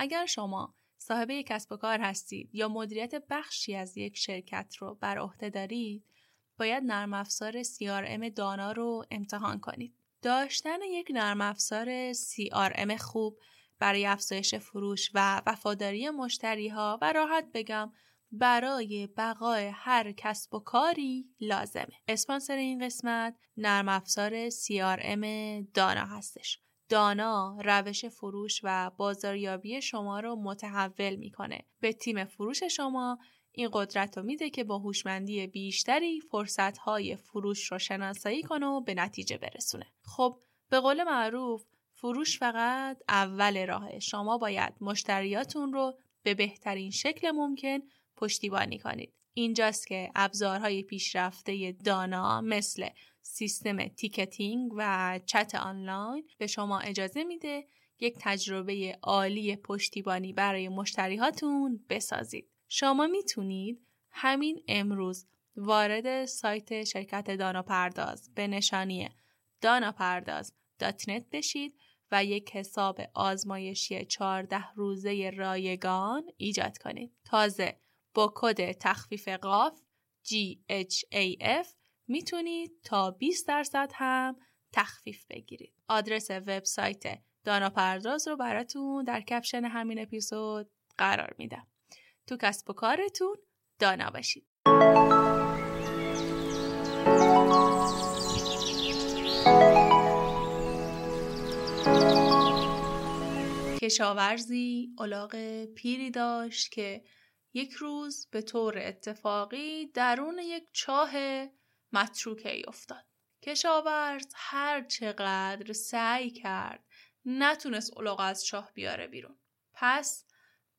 اگر شما صاحب یک کسب و کار هستید یا مدیریت بخشی از یک شرکت رو بر عهده دارید باید نرم افزار CRM دانا رو امتحان کنید. داشتن یک نرم افزار CRM خوب برای افزایش فروش و وفاداری مشتری ها و راحت بگم برای بقای هر کسب و کاری لازمه. اسپانسر این قسمت نرم افزار CRM دانا هستش. دانا روش فروش و بازاریابی شما رو متحول می‌کنه. به تیم فروش شما این قدرت رو میده که با هوشمندی بیشتری فرصتهای فروش رو شناسایی کنه و به نتیجه برسونه. خب به قول معروف فروش فقط اول راهه. شما باید مشتریاتون رو به بهترین شکل ممکن پشتیبانی کنید. اینجاست که ابزارهای پیشرفته دانا مثل سیستم ticketing و چت آنلاین به شما اجازه میده یک تجربه عالی پشتیبانی برای مشتریهاتون بسازید. شما می‌تونید همین امروز وارد سایت شرکت دانا پرداز به نشانی نت بشید و یک حساب آزمایشی 14 روزه رایگان ایجاد کنید. تازه با کد تخفیف قاف GHAF می‌تونید تا 20 درصد هم تخفیف بگیرید. آدرس وبسایت دانا پرداز رو براتون در کپشن همین اپیزود قرار میدم. تو کسب و کارتون دانا باشید. کشاورزی الاغ پیری داشت که یک روز به طور اتفاقی درون یک چاه متروکه افتاد. کشاورز هر چقدر سعی کرد نتونست الاغ از چاه بیاره بیرون. پس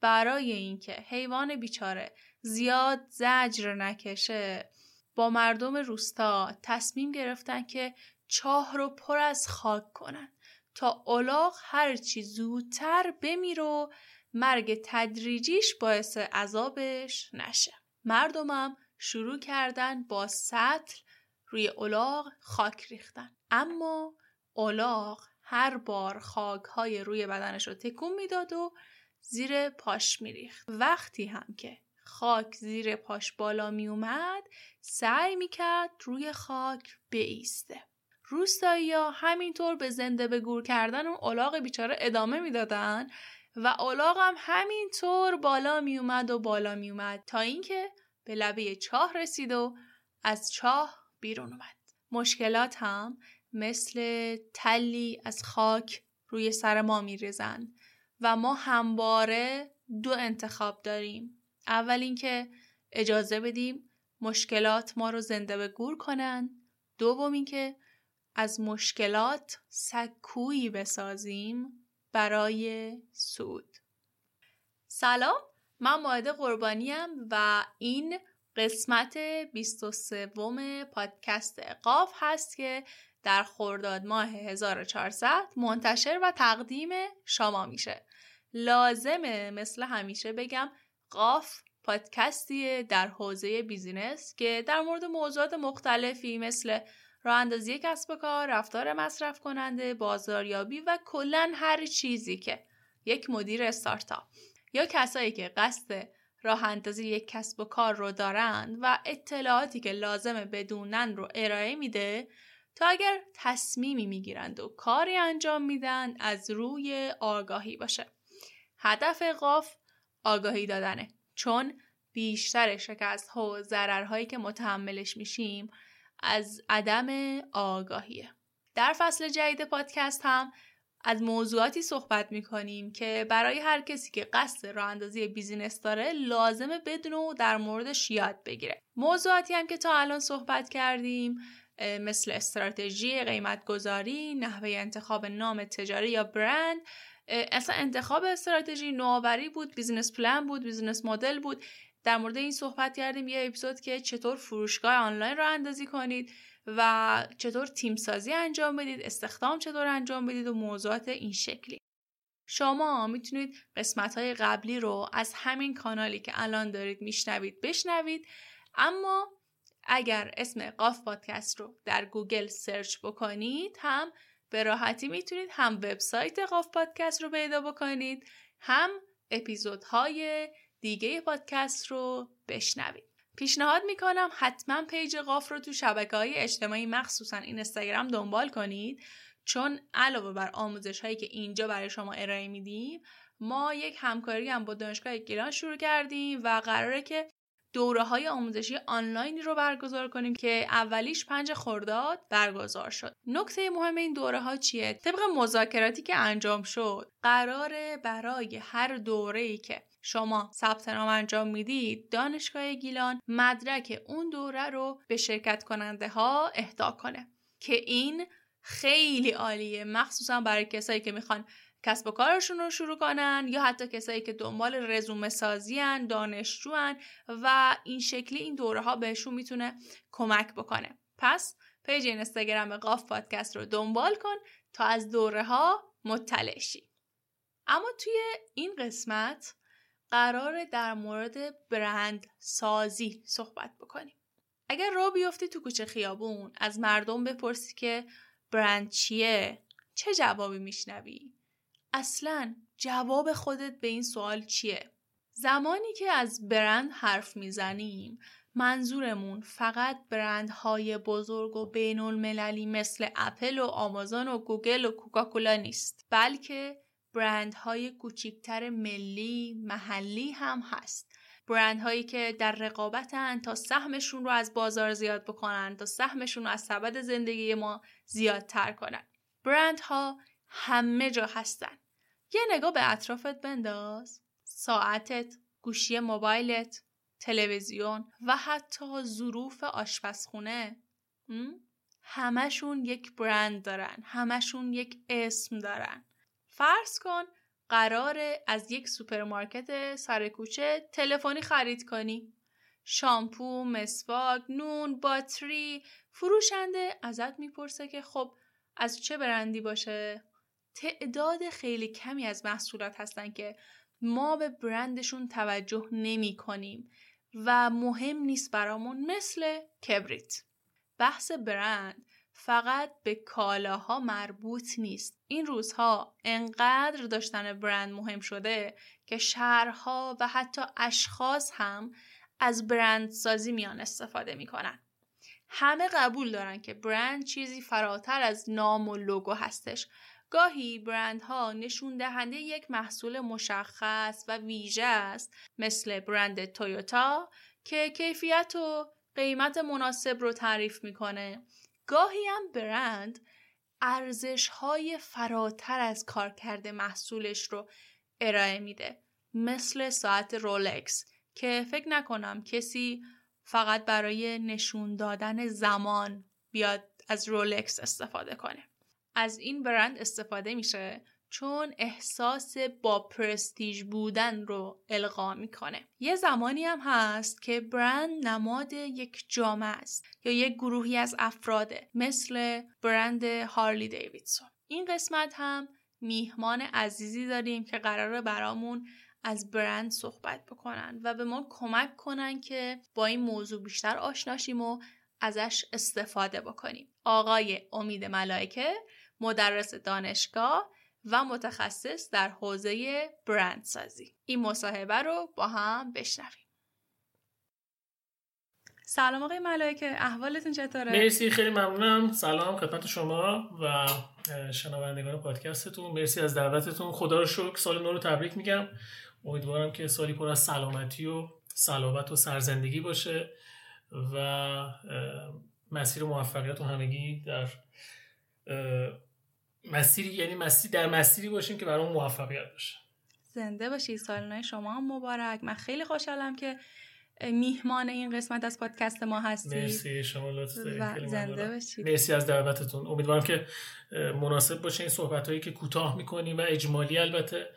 برای اینکه حیوان بیچاره زیاد زجر نکشه با مردم روستا تصمیم گرفتن که چاه رو پر از خاک کنن تا الاغ هرچی زودتر بمیر و مرگ تدریجیش باعث عذابش نشه مردمم شروع کردن با سطل روی الاغ خاک ریختن. اما الاغ هر بار خاک های روی بدنش رو تکون می‌داد و زیر پاش میریخت. وقتی هم که خاک زیر پاش بالا می اومد سعی می‌کرد روی خاک بیسته. روستایی ها همینطور به زنده به گور کردن اون الاغ بیچاره ادامه می‌دادن و الاغ هم همینطور بالا می اومد و بالا می اومد تا اینکه به لبه چاه رسید و از چاه بیرون اومد. مشکلات هم مثل تلی از خاک روی سر ما میریزن و ما همواره دو انتخاب داریم. اول اینکه اجازه بدیم مشکلات ما رو زنده به گور کنن. دوم اینکه از مشکلات سکویی بسازیم برای سود. سلام. من ماهده قربانیم و این قسمت 23 پادکست قاف هست که در خرداد ماه 1400 منتشر و تقدیم شما میشه. لازمه مثل همیشه بگم قاف پادکستیه در حوزه بیزینس که در مورد موضوعات مختلفی مثل راه اندازی کسب و کار، رفتار مصرف کننده، بازاریابی و کلا هر چیزی که یک مدیر استارتاپ. یا کسایی که قصد راه اندازی یک کسب و کار رو دارند و اطلاعاتی که لازمه بدونن رو ارائه میده تا اگر تصمیمی می‌گیرند و کاری انجام میدن از روی آگاهی باشه. هدف قاف آگاهی دادنه چون بیشتر شکست ها و ضررهایی که متحملش میشیم از عدم آگاهیه در فصل جدید پادکست هم از موضوعاتی صحبت می‌کنیم که برای هر کسی که قصد راه اندازی business داره لازمه بدونه و در موردش یاد بگیره. موضوعاتی هم که تا الان صحبت کردیم مثل استراتژی قیمت گذاری نحوه انتخاب نام تجاری یا برند اصلا انتخاب استراتژی نوآوری بود business plan بود business model بود. در مورد این صحبت کردیم یه اپیزود که چطور فروشگاه آنلاین راه اندازی کنید. و چطور تیم سازی انجام بدید استخدام چطور انجام بدید و موضوعات این شکلی. شما می‌تونید قسمت های قبلی رو از همین کانالی که الان دارید میشنوید بشنوید. اما اگر اسم قاف پادکست رو در گوگل search بکنید هم به راحتی می‌تونید هم وبسایت قاف پادکست رو پیدا بکنید هم اپیزودهای دیگه پادکست رو بشنوید. پیشنهاد می‌کنم حتما پیج قاف رو تو شبکه های اجتماعی مخصوصا این اینستاگرام دنبال کنید چون علاوه بر آموزش هایی که اینجا برای شما ارائه میدیم ما یک همکاری هم با دانشگاه گیلان شروع کردیم و قراره که دوره های آموزشی آنلاینی رو برگزار کنیم که اولیش پنج خرداد برگزار شد. نکته مهم این دوره ها چیه؟ طبق مذاکراتی که انجام شد قراره برای هر دوره ای که شما ثبت نام انجام می‌دید دانشگاه گیلان مدرک اون دوره رو به شرکت کننده ها اهدا کنه. که این خیلی عالیه مخصوصا برای کسایی که می‌خوان کسب و کارشون رو شروع کنن یا حتی کسایی که دنبال رزومه سازی هن، دانشجو و این شکلی این دوره ها بهشون می‌تونه کمک بکنه. پس پیج اینستاگرام قاف پادکست رو دنبال کن تا از دوره ها مطلع شی. اما توی این قسمت قرار در مورد برند سازی صحبت بکنیم. اگر را بیفتی تو کوچه خیابون از مردم بپرسی که برند چیه چه جوابی میشنوی؟ اصلا جواب خودت به این سوال چیه؟ زمانی که از برند حرف می‌زنیم منظورمون فقط برندهای بزرگ و بین المللی مثل اپل و آمازون و گوگل و کوکاکولا نیست بلکه برندهای کوچیکتر ملی محلی هم هست. برندهایی که در رقابتن تا سهمشون رو از بازار زیاد بکنن تا سهمشون رو از سبد زندگی ما زیادتر کنن. برندها همه جا هستن. یه نگاه به اطرافت بنداز. ساعتت گوشی موبایلت تلویزیون و حتی ظروف آشپزخونه. همشون یک برند دارن. همشون یک اسم دارن. فرض کن قراره از یک سوپرمارکت سر کوچه تلفنی خرید کنی. شامپو، مسواک، نون، باتری فروشنده ازت می‌پرسه که خب از چه برندی باشه؟ تعداد خیلی کمی از محصولات هستن که ما به برندشون توجه نمی کنیم و مهم نیست برامون مثل کبریت. بحث برند فقط به کالاها مربوط نیست. این روزها انقدر داشتن برند مهم شده که شهرها و حتی اشخاص هم از برند سازی میان استفاده می‌کنن. همه قبول دارن که برند چیزی فراتر از نام و لوگو هستش. گاهی برندها نشون دهنده یک محصول مشخص و ویژه است مثل برند تویوتا که کیفیت و قیمت مناسب رو تعریف می‌کنه. گاهی هم برند ارزش های فراتر از کارکرد محصولش رو ارائه میده مثل ساعت رولکس که فکر نکنم کسی فقط برای نشون دادن زمان بیاد از رولکس استفاده کنه. از این برند استفاده میشه چون احساس با پرستیژ بودن رو القا می‌کنه. یه زمانی هم هست که برند نماد یک جامعه است یا یک گروهی از افراده مثل برند هارلی دیویدسون. این قسمت هم میهمان عزیزی داریم که قراره برامون از برند صحبت بکنن و به ما کمک کنن که با این موضوع بیشتر آشناشیم و ازش استفاده بکنیم. آقای امید ملائکه مدرس دانشگاه و متخصص در حوزه برندسازی این مصاحبه رو با هم بشنویم. سلام آقای ملائکه احوالتون چطوره؟ مرسی خیلی ممنونم. سلام خدمت شما و شنوندگان پادکستتون. مرسی از دعوتتون. خدا رو شکر سال نو رو تبریک میگم. امیدوارم که سالی پر از سلامتی و سلامت و سرزندگی باشه و مسیر موفقیت و همگی در مسیری یعنی مسیر در مسیری باشیم که برای موفقیت باشه. زنده باشی سال شما هم مبارک. من خیلی خوشحالم که میهمان این قسمت از پادکست ما هستی مرسی شما لطف زنده باشید. مرسی از دعوتتون. امیدوارم که مناسب باشه این صحبت هایی که کوتاه می‌کنیم و اجمالی البته.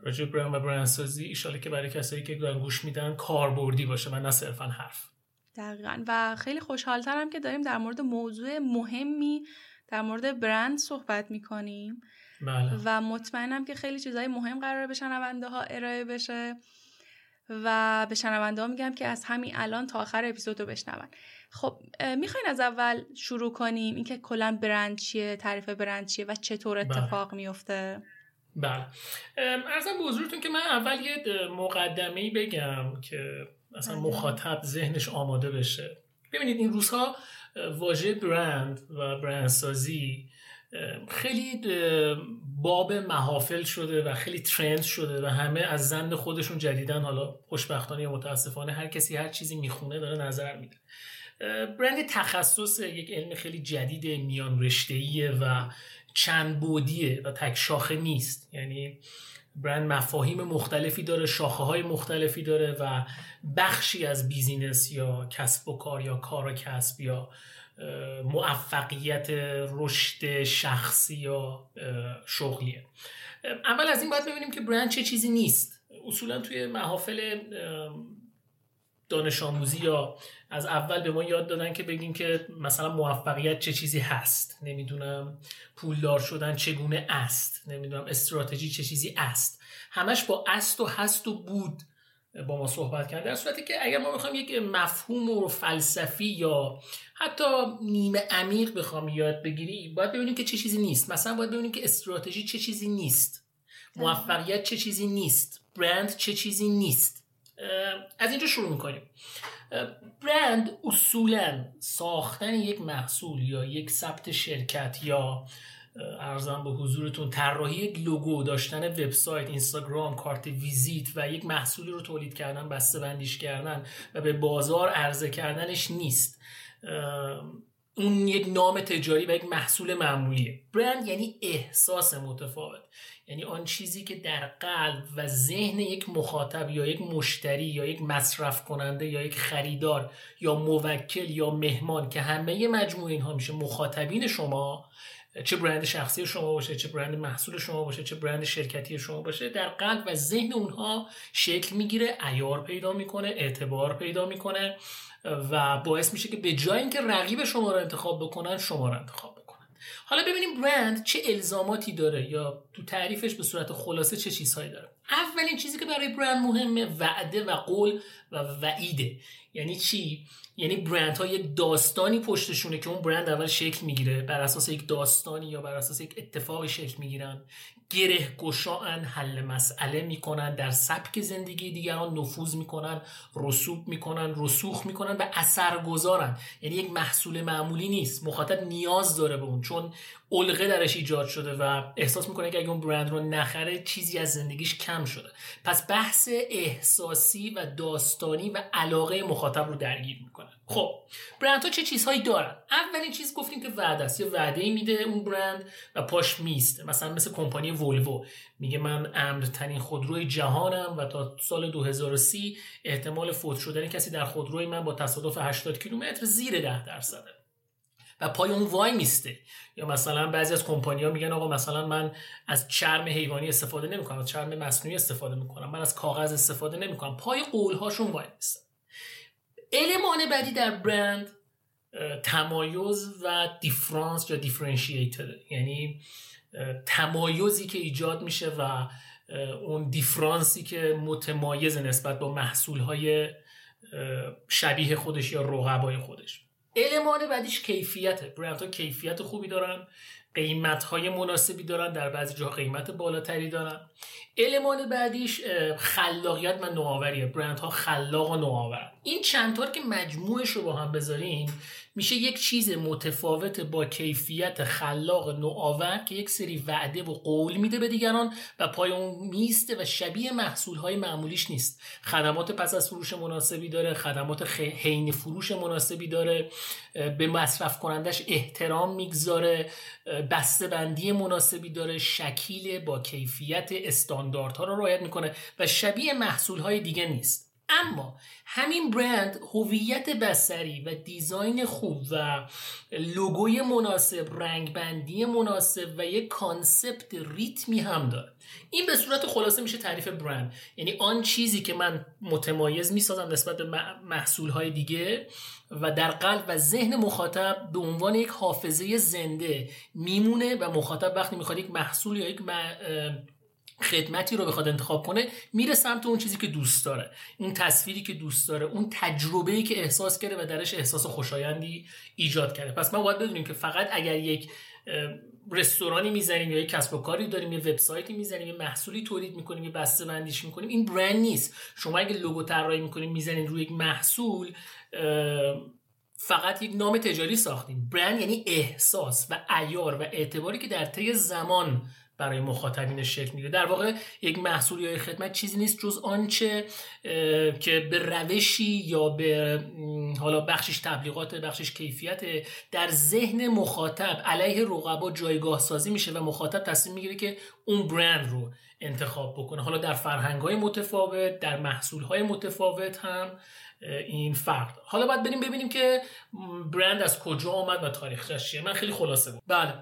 راجع برند و برندسازی ایشاله که برای کسایی که دارن گوش میدن کاربردی باشه و نه صرفا حرف. دقیقا. و خیلی خوشحالترم که داریم در مورد موضوع مهمی در مورد برند صحبت می‌کنیم بله. و مطمئنم که خیلی چیزهای مهم قرار به شنونده ها ارائه بشه و به شنونده میگم که از همین الان تا آخر اپیزود رو بشنون خب می‌خواین از اول شروع کنیم اینکه کلا برند چیه تعریف برند چیه و چطور بله. اتفاق بله. میفته بله ارزم به حضورتون که من اول یه مقدمه بگم که مثلا بله. مخاطب ذهنش آماده بشه ببینید این روزها واژه برند و برندسازی خیلی باب محافل شده و خیلی ترند شده و همه از زند خودشون جدیدن حالا خوشبختانه یا متاسفانه هر کسی هر چیزی می‌خونه داره نظر میده. برند تخصص یک علم خیلی جدید میان رشتهیه و چند بودیه و تک شاخه نیست. یعنی برند مفاهیم مختلفی داره شاخه های مختلفی داره و بخشی از بیزینس یا کسب و کار یا کار و کسب یا موفقیت رشد شخصی یا شغلیه. اول از این باید ببینیم که برند چه چیزی نیست. اصولا توی محافل دانش آموزی یا از اول به ما یاد دادن که بگیم که مثلا موفقیت چه چیزی هست. نمی‌دونم پولدار شدن چگونه است. نمی‌دونم استراتژی چه چیزی است. همش با است و هست و بود با ما صحبت کردن. در صورتی که اگر ما بخوایم یک مفهوم و فلسفی یا حتی نیمه عمیق بخوام یاد بگیری باید ببینیم که چه چیزی نیست. مثلا باید ببینیم که استراتژی چه چیزی نیست. موفقیت چه چیزی نیست. برند چه چیزی نیست. از اینجا شروع می‌کنیم. برند اصولا ساختن یک محصول یا یک ثبت شرکت یا ارزم به حضورتون طراحی یک لوگو داشتن وبسایت اینستاگرام کارت ویزیت و یک محصولی رو تولید کردن بسته بندیش کردن و به بازار عرضه کردنش نیست. اون یک نام تجاری و یک محصول معمولیه. برند یعنی احساس متفاوت. یعنی آن چیزی که در قلب و ذهن یک مخاطب یا یک مشتری یا یک مصرف کننده یا یک خریدار یا موکل یا مهمان که همه مجموع اینها میشه مخاطبین شما چه برند شخصی شما باشه چه برند محصول شما باشه چه برند شرکتی شما باشه در قلب و ذهن اونها شکل می‌گیره ایار پیدا می‌کنه اعتبار پیدا می‌کنه و باعث میشه که به جای اینکه رقیب شما رو انتخاب بکنن شما رو انتخاب حالا ببینیم برند چه الزاماتی داره یا تو تعریفش به صورت خلاصه چه چیزهایی داره. اولین چیزی که برای برند مهمه وعده و قول و وعیده. یعنی چی؟ یعنی برند ها یک داستانی پشتشونه که اون برند اول شکل می‌گیره بر اساس یک داستانی یا بر اساس یک اتفاقی شکل می‌گیرن. گره گشاان حل مسئله می‌کنن در سبک زندگی دیگران نفوذ می‌کنن رسوب می‌کنن رسوخ می‌کنن و اثر گذارن یعنی یک محصول معمولی نیست. مخاطب نیاز داره به اون چون علقه درش ایجاد شده و احساس می‌کنه که اگه اون برند رو نخره چیزی از زندگیش کم شده. پس بحث احساسی و داستانی و علاقه مخاطب رو درگیر می‌کنن خب برند ها چه چیزهایی دارن؟ اولین چیز گفتیم که وعده است. یه وعده میده اون برند و پاش میسته. مثلا مثل کمپانی ولوو. میگه من امرترین خودروی جهانم و تا سال 2030 احتمال فوت شدن کسی در خودروی من با تصادف 80 کیلومتر زیر 10 درصده. و پای اون وای میسته. یا مثلا بعضی از کمپانیا میگن آقا مثلا من از چرم حیوانی استفاده نمی‌کنم از چرم مصنوعی استفاده می‌کنم. من از کاغذ استفاده نمی‌کنم. پای قول هاشون وای میستن المان بعدی در برند؟ تمایز و دیفرانس یا دیفرنشیتر. یعنی تمایزی که ایجاد میشه و اون دیفرانسی که متمایز نسبت با محصول های شبیه خودش یا رقبای خودش. المان بعدیش کیفیته. برندها کیفیت خوبی دارن. قیمت های مناسبی دارن در بعضی جاها قیمت بالاتری دارن. المان بعدیش خلاقیت و نوآوریه. برندها خلاق و نوآورن این چند که مجموعش رو با هم بذاریم میشه یک چیز متفاوت با کیفیت خلاق نوآور که یک سری وعده و قول میده به دیگران و پای اون میسته و شبیه محصول های معمولیش نیست. خدمات پس از فروش مناسبی داره خدمات حین فروش مناسبی داره به مصرف کنندش احترام می‌گذاره بسته بندی مناسبی داره شکیل با کیفیت استانداردها رو رعایت می‌کنه و شبیه محصول های دیگه نیست. اما همین برند هویت بصری و design خوب و لوگوی مناسب رنگبندی مناسب و یک concept ریتمی هم داره. این به صورت خلاصه میشه تعریف برند. یعنی آن چیزی که من متمایز می‌سازم نسبت به محصول های دیگه و در قلب و ذهن مخاطب به عنوان یک حافظه زنده میمونه و مخاطب وقتی می‌خواد یک محصول یا یک خدمتی رو بخواد انتخاب کنه میره سمت اون چیزی که دوست داره اون تصویری که دوست داره اون تجربه ای که احساس کرده و درش احساس خوشایندی ایجاد کرده. پس ما باید بدونیم که فقط اگر یک رستورانی می‌زنیم یا یک کسب و کاری داریم یه وبسایتی می‌زنیم یه محصولی تولید می‌کنیم یه بسته بندیش می‌کنیم این برند نیست. شما اگه لوگو طراحی می‌کنیم می‌زنید روی یک محصول فقط یک نام تجاری ساختیم. برند یعنی احساس و ایار و اعتباری که در طی زمان برای مخاطبین شکل میده در واقع یک محصول یا خدمت چیزی نیست جز آنچه که به روشی یا به حالا بخشش تبلیغات بخشش کیفیت در ذهن مخاطب علیه رقبا جایگاه سازی میشه و مخاطب تصمیم می‌گیره که اون برند رو انتخاب بکنه. حالا در فرهنگ های متفاوت در محصول های متفاوت هم این فرق حالا باید بریم ببینیم که برند از کجا آمد و تاریخش چیه. من خیلی خلاصه بود. بله.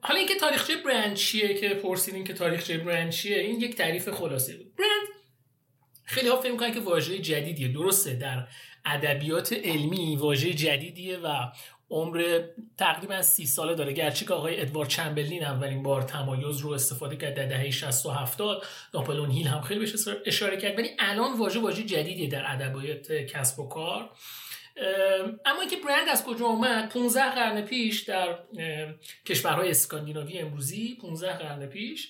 حالا اینکه تاریخچه برند چیه که پرسیدین که تاریخچه برند چیه این یک تعریف خلاصه بود. برند خیلی ها فکر می‌کنن که واژه جدیدیه. درسته در ادبیات علمی واژه جدیدیه و عمر تقریبا سی ساله داره. گرچه که آقای ادوارد چمبرلین اولین بار تمایز رو استفاده کرد در دهه 60 و 70 ناپلون هیل هم خیلی بهش اشاره کرد ولی الان واژه واژه جدیدیه در ادبیات کسب و کار. اما اینکه برند از کجا اومد؟ 15 قرن پیش در کشورهای اسکاندیناوی امروزی 15 قرن پیش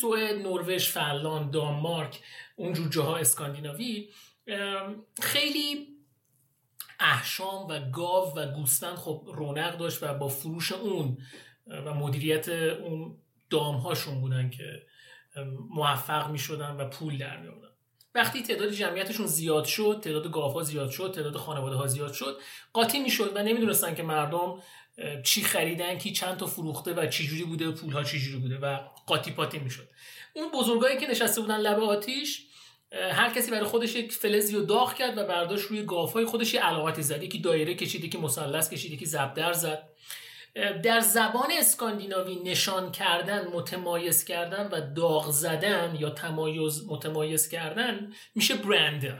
سوئد، نروژ، فنلاند، دانمارک اونجور جاها اسکاندیناوی. خیلی احشام و گاو و گوسفند خب رونق داشت و با فروش اون و مدیریت اون دامهاشون بودن که موفق می شدن و پول در می وقتی تعداد جمعیتشون زیاد شد تعداد گاوها زیاد شد تعداد خانواده ها زیاد شد قاطی می‌شد و نمی‌دونستن که مردم چی خریدن کی چند تا فروخته و چی جوری بوده پول ها چی جوری بوده و قاطی پاتی می‌شد. اون بزرگایی که نشسته بودن لب آتیش هر کسی برای خودش یک فلزی رو داغ کرد و برداشت روی گافای خودش یه علامتی زد. یکی دایره کشید یکی مثلث کشید یکی زبدر زد. در زبان اسکاندیناوی نشان کردن متمایز کردن و داغ زدن یا تمایز متمایز کردن میشه برندر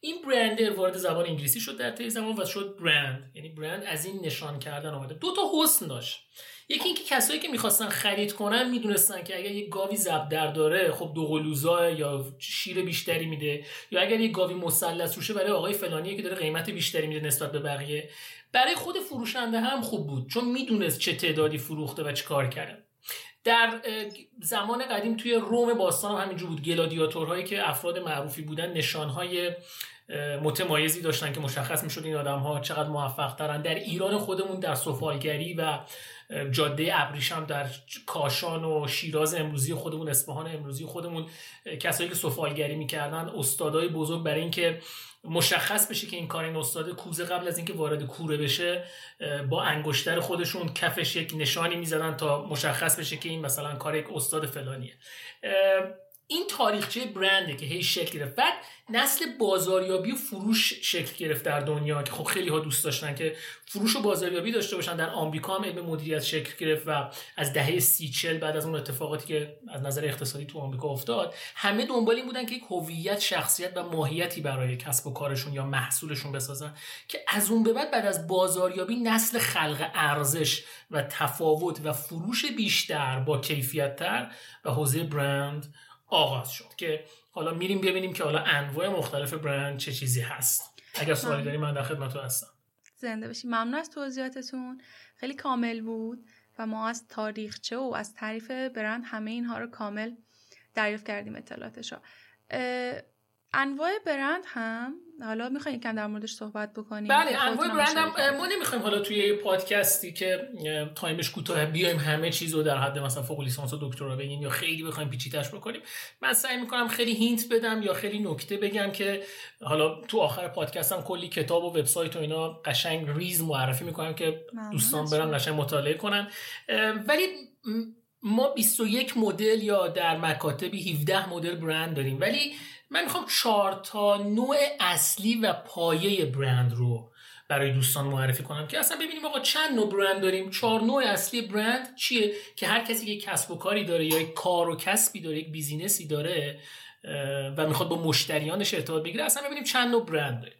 این برندر وارد زبان انگلیسی شد در طی زمان و شد برند یعنی برند از این نشان کردن آمده دو تا حسن داشت. یکی اینکه کسایی که می‌خواستن خرید کنن می‌دونستن که اگر یک گاوی زبدر داره خب دو قلوزا یا شیر بیشتری میده یا اگر یک گاوی مثلث روشه برای آقای فلانی که داره قیمت بیشتری میده نسبت به بقیه. برای خود فروشنده هم خوب بود چون می‌دونست چه تعدادی فروخته و چه کار کرده. در زمان قدیم توی روم باستان هم همینجور بود. گلادیاتورهایی که افراد معروفی بودن نشانهای متمایزی داشتن که مشخص می‌شد این آدم ها چقدر موفق ترن در ایران خودمون در سفالگری و جاده ابریشم در کاشان و شیراز امروزی خودمون اصفهان امروزی خودمون کسایی که سفالگری می‌کردن استادای بزرگ برای اینکه مشخص بشه که این کار این استاد کوزه قبل از اینکه وارد کوره بشه با انگشتر خودشون کفش یک نشانی می‌زدن تا مشخص بشه که این مثلا کار یک استاد فلانیه. این تاریخچه برنده که هی شکل گرفت. بعد نسل بازاریابی و فروش شکل گرفت در دنیا که خب خیلی ها دوست داشتن که فروش و بازاریابی داشته باشن. در آمریکا هم علم مدیریت شکل گرفت و از دهه سی چل بعد از اون اتفاقاتی که از نظر اقتصادی تو آمریکا افتاد همه دنبال این بودن که یک هویت شخصیت و ماهیتی برای کسب و کارشون یا محصولشون بسازن که از اون به بعد بعد از بازاریابی نسل خلق ارزش و تفاوت و فروش بیشتر با کیفیت تر و حوزه برند آغاز شد که حالا میریم ببینیم که حالا انواع مختلف برند چه چیزی هست. اگر سوالی داری من در خدمت هستم. زنده باشی. ممنون از توضیحاتتون. خیلی کامل بود و ما از تاریخچه و از تعریف برند همه اینها رو کامل دریافت کردیم اطلاعاتش انواع برند هم؟ حالا می‌خوایم یکم در موردش صحبت بکنیم. بله انواع برند هم ما نمی‌خوایم حالا توی یه پادکستی که time ش کوتاه بیایم همه چیز رو در حد مثلا فوق لیسانس و دکترا بگیم یا خیلی بخوایم پیچیده‌اش بکنیم. من سعی می‌کنم خیلی hint بدم یا خیلی نکته بگم که حالا تو آخر پادکستم کلی کتاب و وبسایت و اینا قشنگ ریز معرفی می‌کنم که دوستان برن قشنگ مطالعه کنن. ولی ما 21 مدل یا در مکاتبی 17 مدل برند داریم. ولی من می‌خوام چهار تا نوع اصلی و پایه برند رو برای دوستان معرفی کنم که اصلا ببینیم آقا چند نوع برند داریم. چهار نوع اصلی برند چیه که هر کسی یک کسب و کاری داره یا یک کار و کسبی داره یک بیزینسی داره و می‌خواد با مشتریانش ارتباط بگیره. اصلا ببینیم چند نوع برند داریم.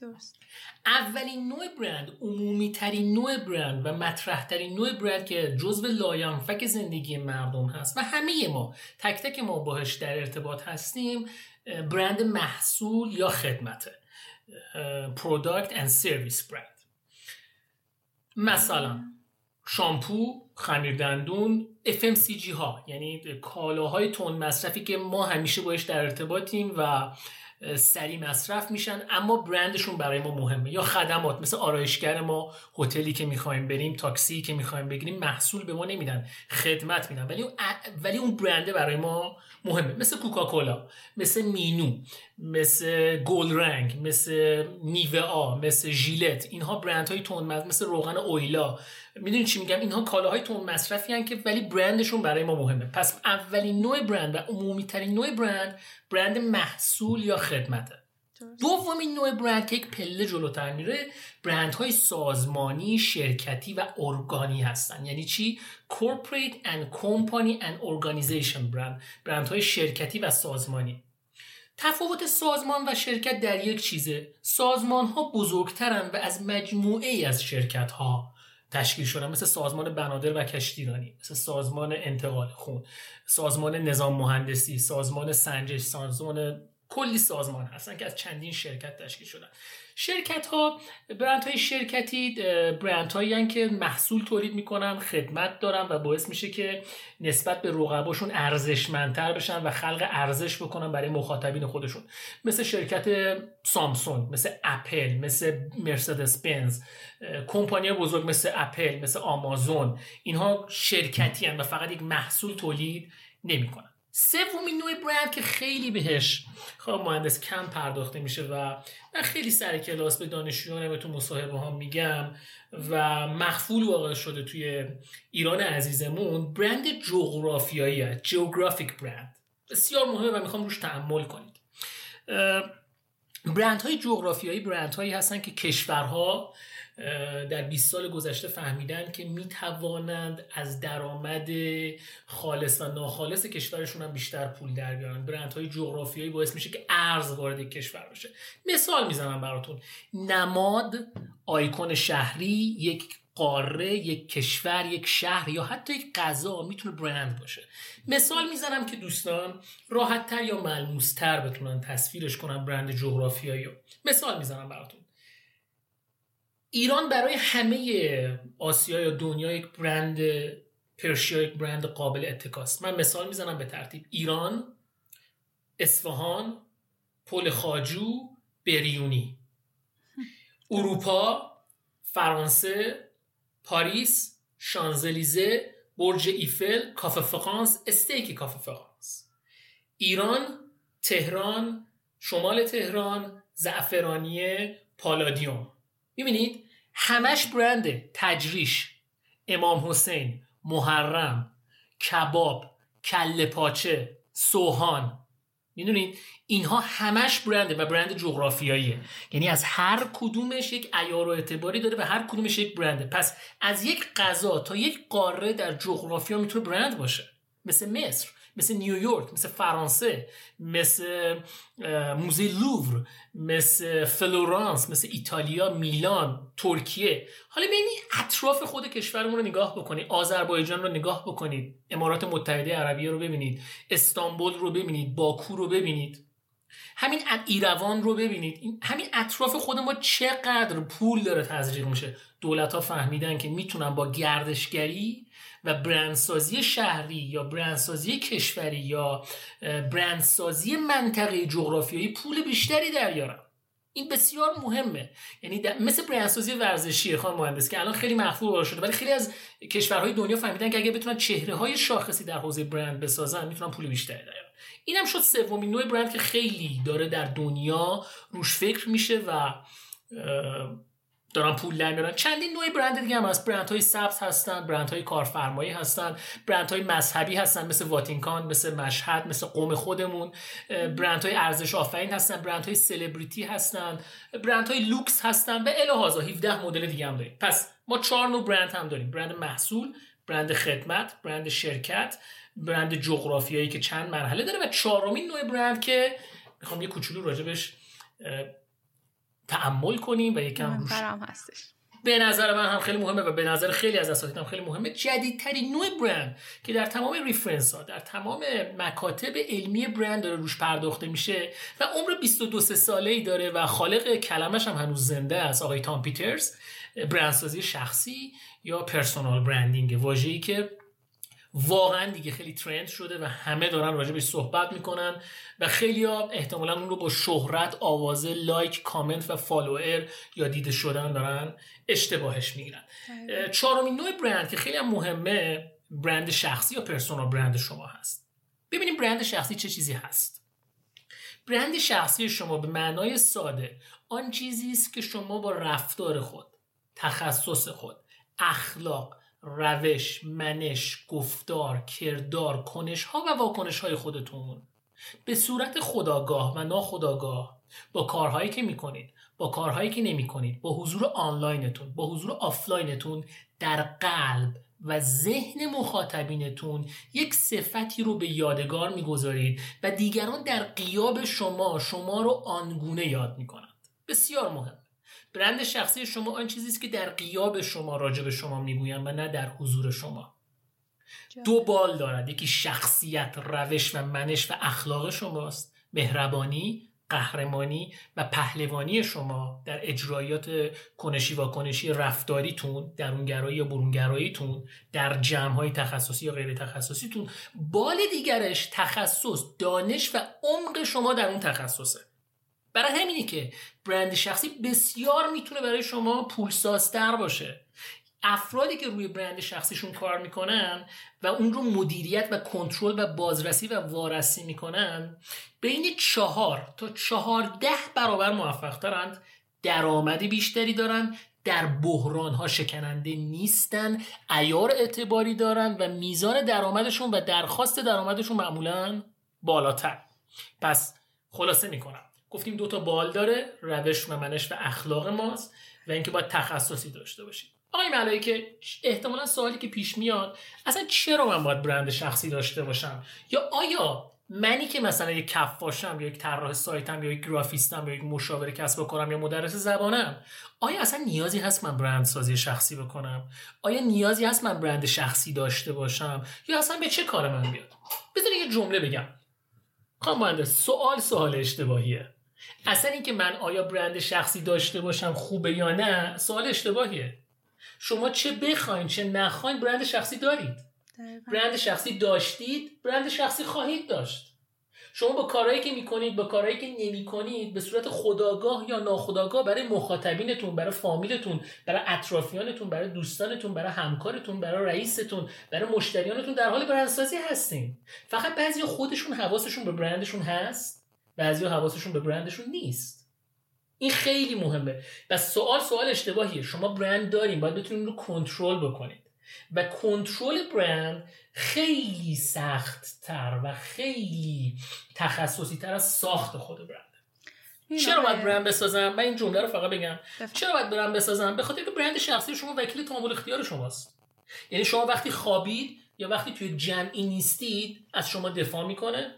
درست. اولین نوع برند عمومی ترین نوع برند و مطرح ترین نوع برند که جزو لایانفک زندگی مردم هست و همه ما تک تک ما باهش در ارتباط هستیم برند محصول یا خدمته. product and service brand مثلا شامپو خمیر دندون FMCG ها یعنی کالاهای تند مصرفی که ما همیشه باش در ارتباطیم و سریع مصرف میشن اما برندشون برای ما مهمه. یا خدمات مثل آرایشگر ما هتلی که می‌خوایم بریم تاکسی که می‌خوایم بگیریم محصول به ما نمیدن خدمت میدن. ولی ولی اون برنده برای ما مهمه. مثل کوکاکولا مثل مینو مثل گل رنگ مثل نیوه آ مثل ژیلت. اینها برند های تون مثل روغن اویلا. می‌دونی چی میگم؟ اینها کالاهای تون مصرفی هن که ولی برندشون برای ما مهمه. پس اولین نوع برند و عمومی ترین نوع برند برند محصول یا خدمته. دومین نوع برند که یک پله جلوتر میره برندهای سازمانی شرکتی و ارگانی هستن. یعنی چی؟ Corporate and company and organization برند برندهای شرکتی و سازمانی. تفاوت سازمان و شرکت در یک چیزه. سازمان ها بزرگترن و از مجموعه ای از شرکت ها تشکیل شدن. مثل سازمان بنادر و کشتیرانی مثل سازمان انتقال خون سازمان نظام مهندسی سازمان سنجش سازمان کلی سازمان هستن که از چندین شرکت تشکیل شدن. شرکت ها برند های شرکتی برند هایی که محصول تولید می‌کنن خدمت دارن و باعث میشه که نسبت به رقباشون ارزشمندتر بشن و خلق ارزش بکنن برای مخاطبین خودشون. مثل شرکت سامسونگ مثل اپل مثل مرسدس بنز کمپانی بزرگ مثل اپل مثل آمازون اینها شرکتی هن و فقط یک محصول تولید نمی‌کنن. سومین نوع برند که خیلی بهش خب مهندس کم پرداخته میشه و من خیلی سر کلاس به دانشجویانم تو مصاحبه ها میگم و مخفول واقع شده توی ایران عزیزمون برند جغرافیایی جغرافیک برند. بسیار مهمه و می‌خوام روش تعمل کنید. برند های جغرافیایی برند هایی هستن که کشورها در 20 سال گذشته فهمیدن که می توانند از درآمد خالص و ناخالص کشورشون هم بیشتر پول در بیارن برندهای جغرافیایی باعث میشه که ارز وارد کشور بشه. مثال می‌زنم براتون. نماد آیکون شهری یک قاره یک کشور یک شهر یا حتی یک غذا می‌تونه برند باشه. مثال می‌زنم که دوستان راحتتر یا ملموستر بتونن تصویرش کنن برند جغرافیایی مثال می‌زنم براتون. ایران برای همه آسیا یا دنیا یک برند پرشیا یک برند قابل اتکاست من مثال می‌زنم به ترتیب. ایران اصفهان پل خاجو بریونی. اروپا فرانسه پاریس شانزلیزه برج ایفل کافه فرانس استیک کافه فرانس. ایران تهران شمال تهران زعفرانیه پالادیوم. می‌بینید؟ همش برنده تجریش. امام حسین محرم کباب کله پاچه سوهان. می‌دونید اینها همش برنده و برند جغرافیاییه. یعنی از هر کدومش یک ایار و اعتباری داره و هر کدومش یک برنده. پس از یک غذا تا یک قاره در جغرافیا می‌تونه برند باشه. مثل مصر. مثل نیویورک مثل فرانسه مثل موزه لوور مثل فلورانس مثل ایتالیا میلان ترکیه. حالا ببینید اطراف خود کشورمون رو نگاه بکنید آذربایجان رو نگاه بکنید امارات متحده عربیه رو ببینید استانبول رو ببینید باکو رو ببینید. همین ایروان رو ببینید. همین اطراف خود ما چقدر پول داره تزریق میشه. دولت ها فهمیدن که می‌تونن با گردشگری و برندسازی شهری یا برندسازی کشوری یا برندسازی منطقه جغرافیایی پول بیشتری دریارن. این بسیار مهمه. یعنی مثل برندسازی ورزشی خان مهندس که الان خیلی محفوظ شده ولی خیلی از کشورهای دنیا فهمیدن که اگه بتونن چهره های شاخصی در حوزه برند بسازن می‌تونن پول بیشتری دریارن. اینم شد سومین نوع برند که خیلی داره در دنیا روش فکر میشه و دارن پول در چندین نوع برند دیگه هم هست. برند های سبز هستن برند های کارفرمایی هستن برند های مذهبی هستن مثل واتیکان مثل مشهد مثل قم خودمون. برند های ارزش آفرین هستن برند های سلبریتی هستن برند های لوکس هستن و علی هذا 17 مدل دیگه هم داریم. پس ما چهار نوع برند هم داریم. برند محصول برند خدمت برند شرکت برند جغرافیایی که چند مرحله داره و چهارمین نوع برند که می‌خوام یه کوچولو راجبش تأمل کنیم و یکم روش هستش. به نظر من هم خیلی مهمه و به نظر خیلی از اساتید هم خیلی مهمه. جدیدترین نوع برند که در تمام reference ها در تمام مکاتب علمی برند داره روش پرداخته میشه و عمر 22 ساله ای داره و خالق کلمش هم هنوز زنده است آقای تام پیترز برندسازی شخصی یا personal branding واژه‌ای که واقعا دیگه خیلی trend شده و همه دارن راجع بهش صحبت می‌کنن و خیلی ها احتمالا اون رو با شهرت آوازه like comment و follower یا دیده شدن دارن اشتباهش می‌گیرن. چهارمین نوع برند که خیلی هم مهمه برند شخصی یا پرسونال برند شما هست. ببینیم برند شخصی چه چیزی هست. برند شخصی شما به معنای ساده آن چیزی است که شما با رفتار خود تخصص خود اخلاق روش، منش، گفتار، کردار، کنش ها و واکنش های خودتون. به صورت خداگاه و ناخداگاه با کارهایی که می‌کنید با کارهایی که نمی‌کنید با حضور آنلاینتون با حضور آفلاینتون در قلب و ذهن مخاطبینتون یک صفتی رو به یادگار می‌گذارید و دیگران در غیاب شما شما رو آنگونه یاد می‌کنند. بسیار مهم. برند شخصی شما آن چیزی است که در غیاب شما راجع به شما می‌گویند و نه در حضور شما. دو بال دارد. یکی شخصیت روش و منش و اخلاق شماست. مهربانی قهرمانی و پهلوانی شما در اجرایات کنشی و کنشی رفتاریتون درونگرایی یا برونگراییتون در جمعهای تخصصی یا غیر تخصصیتون. بال دیگرش تخصص دانش و عمق شما در اون تخصصه. برای همینی که برند شخصی بسیار می‌تونه برای شما پولسازتر باشه. افرادی که روی برند شخصیشون کار می‌کنن و اون رو مدیریت و کنترل و بازرسی و وارسی می‌کنن بین چهار تا چهارده برابر موفق دارند درآمدی بیشتری دارن در بحران ها شکننده نیستن ایار اعتباری دارن و میزان درآمدشون و درخواست درآمدشون معمولا بالاتر. پس خلاصه می‌کنم. گفتیم دو تا بال داره روش و منش و اخلاق ماست و اینکه باید تخصصی داشته باشیم. آقای که احتمالا سوالی که پیش میاد اصلا چرا من باید برند شخصی داشته باشم؟ یا آیا منی که مثلا یک کفاشم یا یک طراح سایتم یا یک گرافیستم یا یک مشاور کسب و کارم یا مدرس زبانم آیا اصلا نیازی هست من برند سازی شخصی بکنم؟ آیا نیازی هست من برند شخصی داشته باشم؟ یا اصلا به چه کار من بیاد؟ بذارید یه جمله بگم. خانم سوال سوال اشتباهیه. اصلا اینکه من آیا برند شخصی داشته باشم خوبه یا نه سوال اشتباهیه. شما چه بخواین چه نخواین برند شخصی دارید. برند شخصی داشتید برند شخصی خواهید داشت. شما با کارهایی که می‌کنید با کارهایی که نمی‌کنید به صورت خداگاه یا ناخداگاه برای مخاطبینتون برای فامیلتون برای اطرافیانتون برای دوستانتون برای همکارتون برای رئیستون برای مشتریانتون در حال برندسازی هستین. فقط بعضی خودشون حواسشون به برندشون هست؟ بعضی حواسشون به برندشون نیست. این خیلی مهمه. و سوال سوال اشتباهیه. شما برند داریم باید بتونید رو کنترل بکنید. و کنترل برند خیلی سخت تر و خیلی تخصصی تر از ساخت خود برند. چرا باید برند بسازم؟ من این جمله رو فقط بگم. چرا باید برند بسازم؟ به خاطر که برند شخصی شما وکیل تعامل اختیار شماست. یعنی شما وقتی خوابید یا وقتی توی جمعی نیستید از شما دفاع می‌کنه.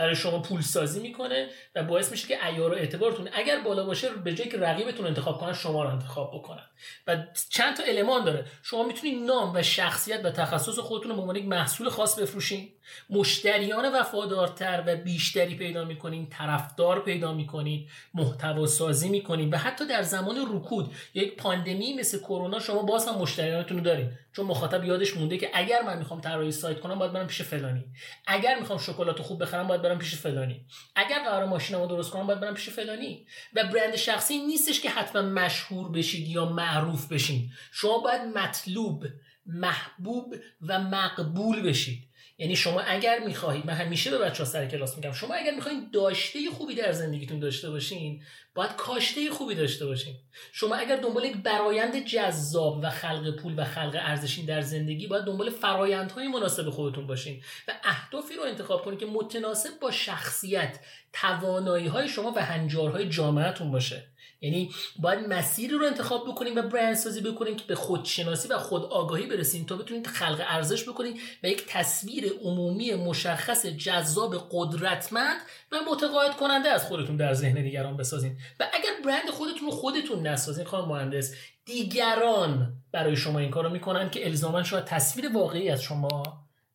برای شما پول سازی می‌کنه و باعث میشه که ایار و اعتبارتون اگر بالا باشه به جای که رقیبتون انتخاب کنن شما رو انتخاب بکنن. و چند تا المان داره. شما می‌تونید نام و شخصیت و تخصص خودتون رو به عنوان یک محصول خاص بفروشین. مشتریان وفادارتر و بیشتری پیدا می‌کنین طرفدار پیدا می‌کنید محتوا سازی می‌کنید و حتی در زمان رکود یک پاندمی مثل کرونا شما باز هم مشتریانتون رو دارین. چون مخاطب یادش مونده که اگر من می‌خوام طراحی سایت کنم باید برم پیش فلانی. اگر می‌خوام شکلات خوب بخرم باید برم پیش فلانی. اگر قرار ماشینمو درست کنم باید برم پیش فلانی. و برند شخصی نیستش که حتما مشهور بشید یا معروف بشین. شما باید مطلوب محبوب و مقبول بشید. یعنی شما اگر می‌خواهید من همیشه به بچه ها سر کلاس میگم شما اگر می‌خواهید داشته خوبی در زندگیتون داشته باشین باید کاشته خوبی داشته باشین. شما اگر دنبال یک برایند جذاب و خلق پول و خلق ارزشین در زندگی باید دنبال فرایندهای مناسب خودتون باشین و اهدافی رو انتخاب کنید که متناسب با شخصیت توانایی های شما و هنجارهای جامعتون باشه. یعنی باید مسیری رو انتخاب بکنیم و برند سازی بکنیم که به خودشناسی و خود آگاهی برسیم تا بتونید خلق ارزش بکنید و یک تصویر عمومی مشخص جذاب قدرتمند و متقاعد کننده از خودتون در ذهن دیگران بسازین. و اگر برند خودتون رو خودتون نسازین خانم مهندس دیگران برای شما این کارو می‌کنن که الزاما شاید تصویر واقعی از شما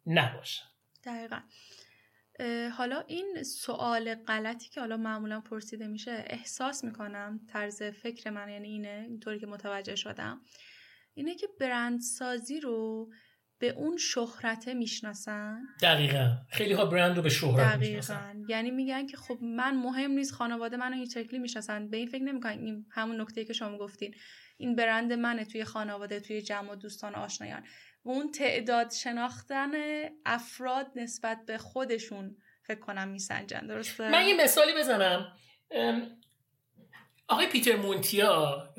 نباشه. دقیقا. حالا این سوال غلطی که حالا معمولا پرسیده میشه احساس می‌کنم طرز فکر من یعنی اینه اینطوری که متوجه شدم اینه که برندسازی رو به اون شهرته می‌شناسن؟ دقیقا. خیلی ها برند رو به شهرت می‌شناسن. یعنی میگن که خب من مهم نیست خانواده منو این شکلی می‌شناسن. به این فکر نمی‌کنن. این همون نکته که شما گفتین. این برند منه توی خانواده توی جمع و دوستان و آشنایان. و اون تعداد شناختن افراد نسبت به خودشون فکر کنم میسنجن درسته؟ من یه مثالی بزنم. آقای پیتر مونتیا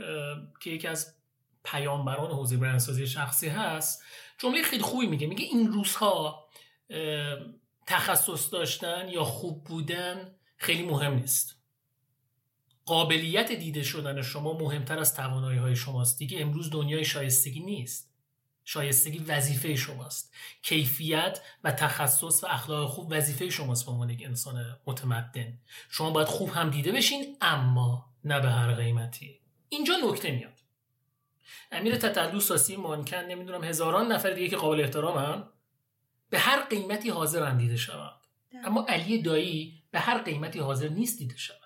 که یکی از پیامبران حوزه برندسازی شخصی هست جمله خیلی خوبی میگه. میگه این روزها تخصص داشتن یا خوب بودن خیلی مهم نیست. قابلیت دیده شدن شما مهمتر از توانایی های شماست. دیگه امروز دنیای شایستگی نیست. شایستگی وظیفه شماست. کیفیت و تخصص و اخلاق خوب وظیفه شماست به عنوان یک انسان متمدن. شما باید خوب هم دیده بشین اما نه به هر قیمتی. اینجا نکته میاد. امیر تتلو ساسی مانکن نمی‌دونم هزاران نفر دیگه که قابل احترامن به هر قیمتی حاضر دیده شود اما علی دایی به هر قیمتی حاضر نیست دیده شود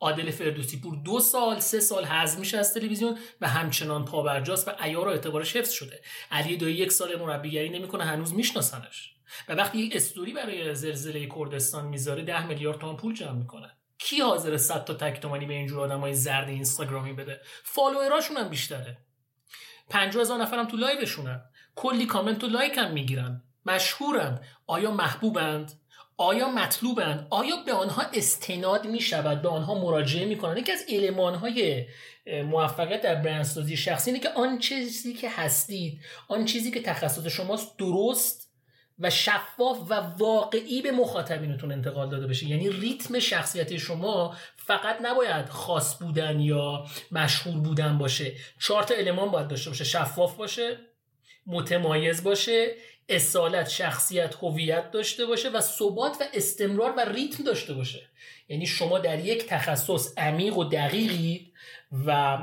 عادل فردوسی پور دو سال سه سال حذف میشه از تلویزیون و همچنان پابرجاست و عیار و اعتبارش حفظ شده. علی دایی یک سال مربیگری نمی‌کنه هنوز میشناسنش. و وقتی یک استوری برای زلزله کردستان می‌ذاره ده میلیارد تومان پول جمع می‌کنه. کی حاضره 100 تا تک تومانی به اینجور آدمای زرد اینستاگرامی بده؟ follower اشون هم بیشتره. 50 هزار نفرم تو live شونن. کلی کامنت و لایک هم می‌گیرن. مشهورند آیا محبوبند؟ آیا مطلوبند آیا به آنها استناد می شود به آنها مراجعه می کنند یکی از المان های موفقیت در برندسازی شخصی اینه که آن چیزی که هستید آن چیزی که تخصص شماست درست و شفاف و واقعی به مخاطبینتون انتقال داده بشه. یعنی ریتم شخصیت شما فقط نباید خاص بودن یا مشهور بودن باشه. چهار تا المان باید داشته باشه. شفاف باشه متمایز باشه اصالت شخصیت هویت داشته باشه و ثبات و استمرار و ریتم داشته باشه. یعنی شما در یک تخصص عمیق و دقیقید و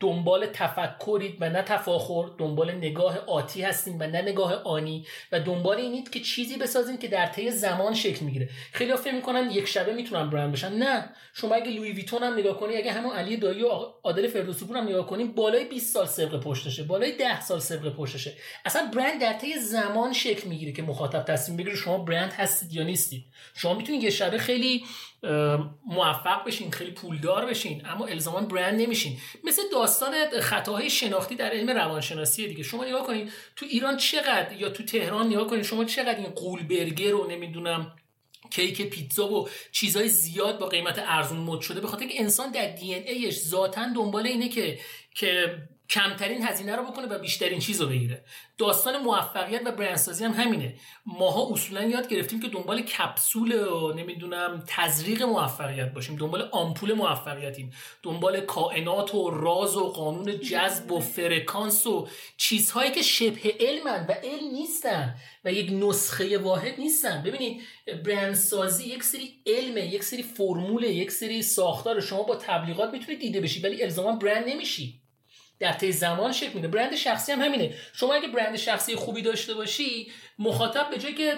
دنبال تفکرید و نه تفاخر دنبال نگاه آتی هستین و نه نگاه آنی و دنبال اینید که چیزی بسازین که در طی زمان شکل می‌گیره. خیلی فکر می‌کنن یک شبه می‌تونن برند بشن. نه شما اگه لوی ویتون هم نگاه کنی اگه همون علی دایی و عادل فردوسی هم نگاه کنیم بالای 20 سال سابقه پشتشه بالای 10 سال سابقه پشتشه. اصلا برند در طی زمان شکل می‌گیره که مخاطب تصمیم بگیره شما برند هستید یا نیستید. شما می‌تونید یه شبه خیلی موفق بشین خیلی پولدار بشین اما الزاما برند نمیشین. مثل داستان خطاهای شناختی در علم روانشناسی دیگه. شما نگاه کنید تو ایران چقدر یا تو تهران نگاه کنید شما چقدر این قول برگر رو نمی‌دونم کیک پیتزا و چیزهای زیاد با قیمت ارزون مد شده. به خاطر که انسان در دی ان ایش ذاتا دنبال اینه که که کمترین هزینه رو بکنه و بیشترین چیز رو بگیره. داستان موفقیت و برندسازی هم همینه. ماها اصولا یاد گرفتیم که دنبال کپسول و نمی‌دونم تزریق موفقیت باشیم. دنبال آمپول موفقیتیم. دنبال کائنات و راز و قانون جذب و فرکانس و چیزهایی که شبه علمن و علم نیستن و یک نسخه واحد نیستن. ببینید برندسازی یک سری علمه یک سری فرموله یک سری ساختار. شما با تبلیغات می‌تونید دیده بشی ولی الزاما برند نمیشی. در طی زمان شکل میده. برند شخصی هم همینه. شما اگه برند شخصی خوبی داشته باشی مخاطب به جایی که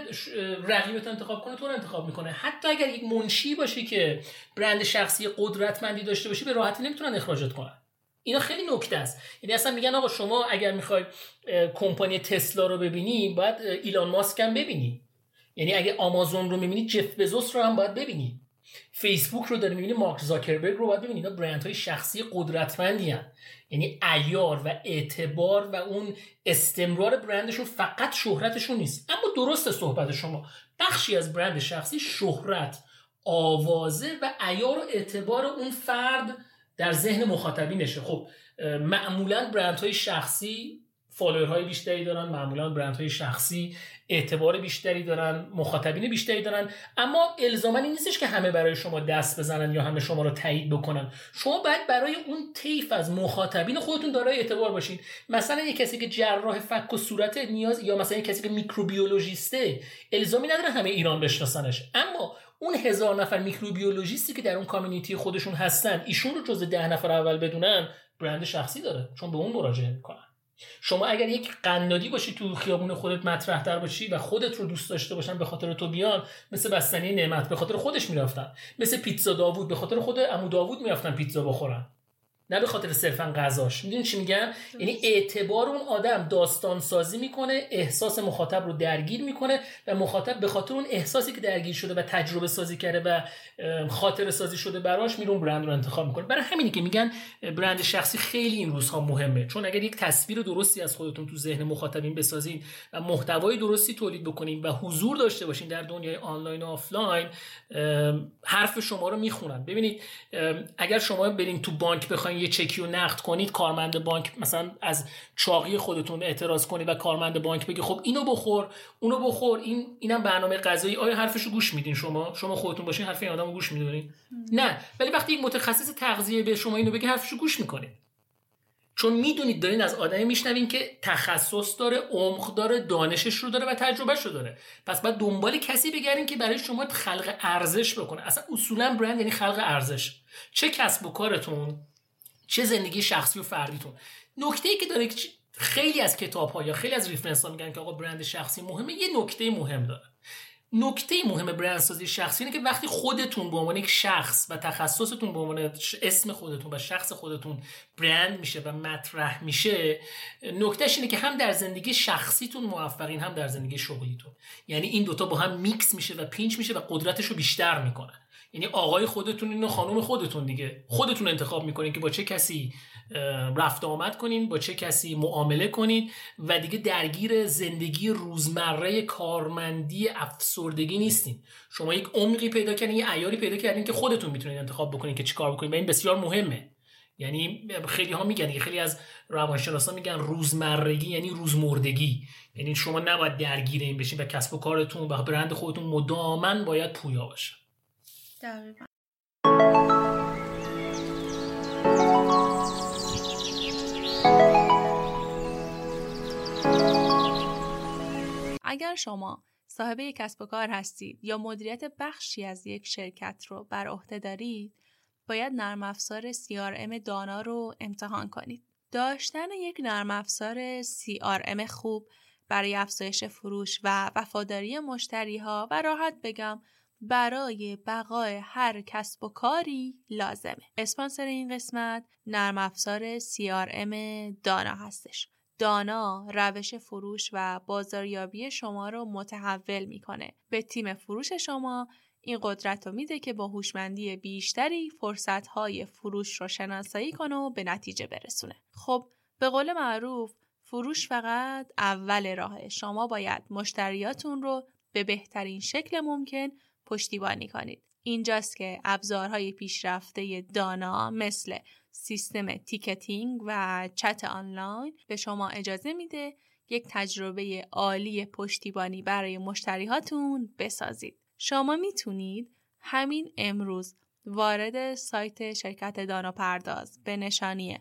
رقیبت انتخاب کنه تو رو انتخاب می‌کنه. حتی اگر یک منشی باشی که برند شخصی قدرتمندی داشته باشی به راحتی نمی‌تونن اخراجت کنن. اینا خیلی نکته است. یعنی اصلا میگن آقا شما اگر می‌خوای کمپانی تسلا رو ببینی باید ایلان ماسک هم ببینی. یعنی اگه آمازون رو می‌بینی جف بزوس رو هم باید ببینی. فیسبوک رو داری می‌بینی مارک زاکربرگ رو باید ببینی. اینا برند های شخصی قدرتمندی هن. یعنی ایار و اعتبار و اون استمرار برندشون فقط شهرتشون نیست. اما درست صحبت شما. بخشی از برند شخصی شهرت آوازه و ایار و اعتبار اون فرد در ذهن مخاطبینشه. خب معمولا برندهای شخصی فالوورهای بیشتری دارن معمولا برندهای شخصی اعتبار بیشتری دارن مخاطبین بیشتری دارن اما الزاما این نیستش که همه برای شما دست بزنن یا همه شما رو تایید بکنن. شما باید برای اون طیف از مخاطبین خودتون دارای اعتبار باشین. مثلا یه کسی که جراح فک و صورت نیاز یا مثلا یه کسی که میکروبیولوژیسته الزامی نداره همه ایران بشناسنش. اما اون هزار نفر میکروبیولوژیستی که در اون کامیونیتی خودشون هستن ایشون رو جز ده نفر اول بدونن برند شخصی داره چون به اون مراجعه می‌کنن. شما اگر یک قنادی باشی تو خیابون خودت مطرح تر باشی و خودت رو دوست داشته باشن به خاطر تو بیان مثل بستنی نعمت به خاطر خودش می‌رفتن. مثل پیتزا داوود به خاطر خود عمو داوود می‌رفتن پیتزا بخورن. نه به خاطر صرفا غذاش. می‌دونی چی میگم؟ یعنی اعتبار اون آدم داستان سازی می‌کنه احساس مخاطب رو درگیر می‌کنه و مخاطب به خاطر اون احساسی که درگیر شده و تجربه سازی کرده و خاطر سازی شده براش میره اون برند رو انتخاب می‌کنه. برای همینی که میگن برند شخصی خیلی این روزها مهمه. چون اگر یک تصویر درستی از خودتون تو ذهن مخاطبین بسازین و محتوای درستی تولید بکنین و حضور داشته باشین در دنیای آنلاین و آفلاین حرف شما رو می‌خونن. ببینید اگر شما برین تو بانک بخواین یه چکی رو نقد کنید کارمند بانک مثلا از چاقی خودتون اعتراض کنید و کارمند بانک بگه خب اینو بخور اونو بخور این اینم برنامه غذایی آیا حرفشو گوش میدین شما؟ شما خودتون باشین حرف این آدمو گوش می‌دونین؟ نه. ولی وقتی یک متخصص تغذیه به شما اینو بگه حرفشو گوش می‌کنید چون می‌دونید دارین از آدمی میشنوین که تخصص داره عمق داره دانشش رو داره و تجربهش رو داره. پس باید دنبال کسی بگردین که برای شما خلق ارزش بکنه. اصلا اصولا برند یعنی خلق ارزش. چه کسب و کارتون چه زندگی شخصی و فردیتون نکته ای که داره خیلی از کتاب ها یا خیلی از reference ها میگن که آقا برند شخصی مهمه یه نکته مهم داره. نکته مهم برندسازی شخصی اینه که وقتی خودتون به عنوان یک شخص و تخصصتون به عنوان اسم خودتون و شخص خودتون برند میشه و مطرح میشه نکتهش اینه که هم در زندگی شخصیتون موفقین هم در زندگی شغلیتون. یعنی این دوتا با هم میکس میشه و پینچ میشه و قدرتش رو بیشتر می‌کنه یعنی آقای خودتون اینو خانم خودتون دیگه خودتون انتخاب می‌کنین که با چه کسی رفت آمد کنین با چه کسی معامله کنین و دیگه درگیر زندگی روزمره کارمندی افسردگی نیستین. شما یک عمقی پیدا کردین یه عیاری پیدا کردین که خودتون می‌تونین انتخاب بکنین که چیکار بکنین. و این بسیار مهمه. یعنی خیلی ها میگن خیلی از روانشناسا میگن روزمرگی یعنی روزمردگی. یعنی شما نباید درگیر این بشین و کسب و کارتون و برند خودتون مدامن باید پویا باشه. دقیقا اگر شما صاحب یک کسب و کار هستید یا مدیریت بخشی از یک شرکت رو بر عهده دارید باید نرم افزار CRM دانا رو امتحان کنید. داشتن یک نرم افزار CRM خوب برای افزایش فروش و وفاداری مشتری ها و راحت بگم برای بقای هر کسب و کاری لازمه. اسپانسر این قسمت نرم افزار CRM دانا هستش. دانا روش فروش و بازاریابی شما رو متحول می‌کنه. به تیم فروش شما این قدرت رو میده که با هوشمندی بیشتری فرصتهای فروش رو شناسایی کنه و به نتیجه برسونه. خب به قول معروف فروش فقط اول راهه. شما باید مشتریاتون رو به بهترین شکل ممکن پشتیبانی کنید. اینجاست که ابزارهای پیشرفته دانا مثل سیستم تیکتینگ و چت آنلاین به شما اجازه میده یک تجربه عالی پشتیبانی برای مشتریهاتون بسازید. شما می‌تونید همین امروز وارد سایت شرکت دانا پرداز به نشانی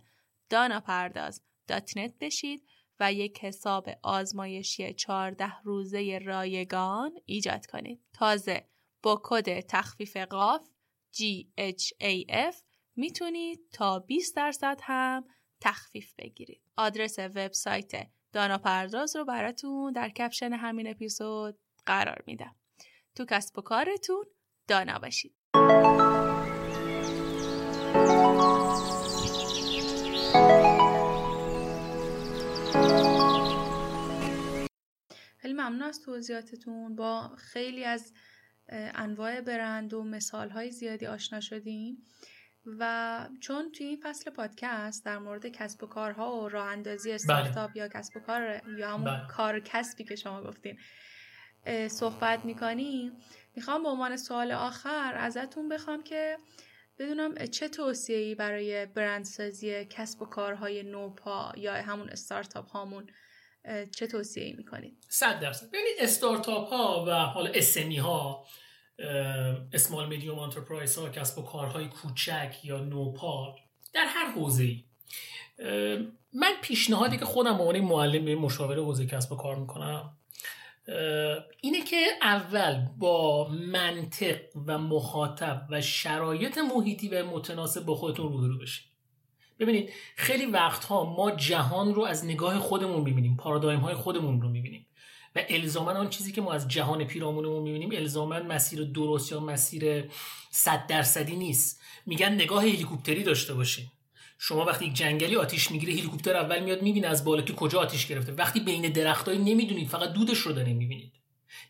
دانا پرداز نت بشید و یک حساب آزمایشی 14 روزه رایگان ایجاد کنید. تازه با کد تخفیف قاف GHAF می‌تونید تا 20 درصد هم تخفیف بگیرید. آدرس وبسایت دانا پرداز رو براتون در کپشن همین اپیزود قرار میدم. تو کسب و کارتون دانا باشید. خیلی ممنون از توضیحاتتون با خیلی از انواع برند و مثال های زیادی آشنا شدیم و چون توی این فصل پادکست در مورد کسب و کارها و راه اندازی استارتاپ بله. یا کسب و کار یا همون بله. کار کسبی که شما گفتین صحبت می‌کنیم می‌خوام به عنوان سوال آخر ازتون بخوام که بدونم چه توصیه‌ای برای برندسازی کسب و کارهای نوپا یا همون استارتاپ هامون چه توصیه می‌کنید؟ صد درصد. ببینید استارتاپ ها و حالا اسمی ها اسمال میدیوم انترپرایز ها کسب و کارهای کوچک یا نوپا در هر حوزه ای من پیشنهادی که خودم به معلم مشاوره حوزه کسب و کار می‌کنم اینه که اول با منطق و مخاطب و شرایط محیطی و متناسب با خودتون روبرو بشین. ببینید خیلی وقتها ما جهان رو از نگاه خودمون می‌بینیم پارادایم های خودمون رو می‌بینیم. و الزاما آن چیزی که ما از جهان پیرامونمون می‌بینیم الزاما مسیر درست یا مسیر صد درصدی نیست. میگن نگاه هلیکوپتری داشته باشین. شما وقتی یک جنگلی آتیش می‌گیره هلیکوپتر اول میاد می‌بینه از بالا که کجا آتیش گرفته. وقتی بین درختایی نمی‌دونید فقط دودش رو دارین می‌بینید.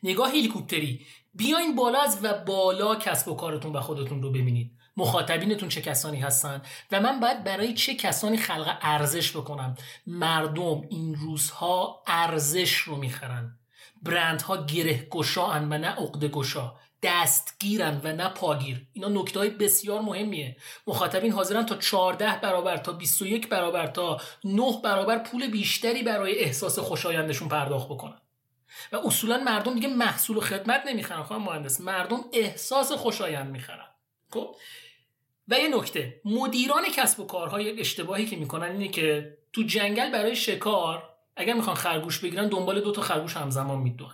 نگاه هلیکوپتری. بیاین بالا از و بالا کسب و کارتون و خودتون رو ببینید. مخاطبینتون چه کسانی هستن و من باید برای چه کسانی خلق ارزش بکنم؟ مردم این روزها ارزش رو می‌خرن. برندها گره گشا و نه عقده گشا دستگیرن و نه پاگیر. اینا نکته های بسیار مهمیه. مخاطبین حاضرن تا 14 برابر تا 21 برابر تا 9 برابر پول بیشتری برای احساس خوشایندشون پرداخت بکنن. و اصولا مردم دیگه محصول و خدمت نمی‌خرن خواهم مهندس. مردم احساس خوشایند می‌خرن. خب؟ و یه نکته مدیران کسب و کارهای اشتباهی که می‌کنن اینه که تو جنگل برای شکار اگر می‌خوان خرگوش بگیرن دنبال دو تا خرگوش همزمان میدون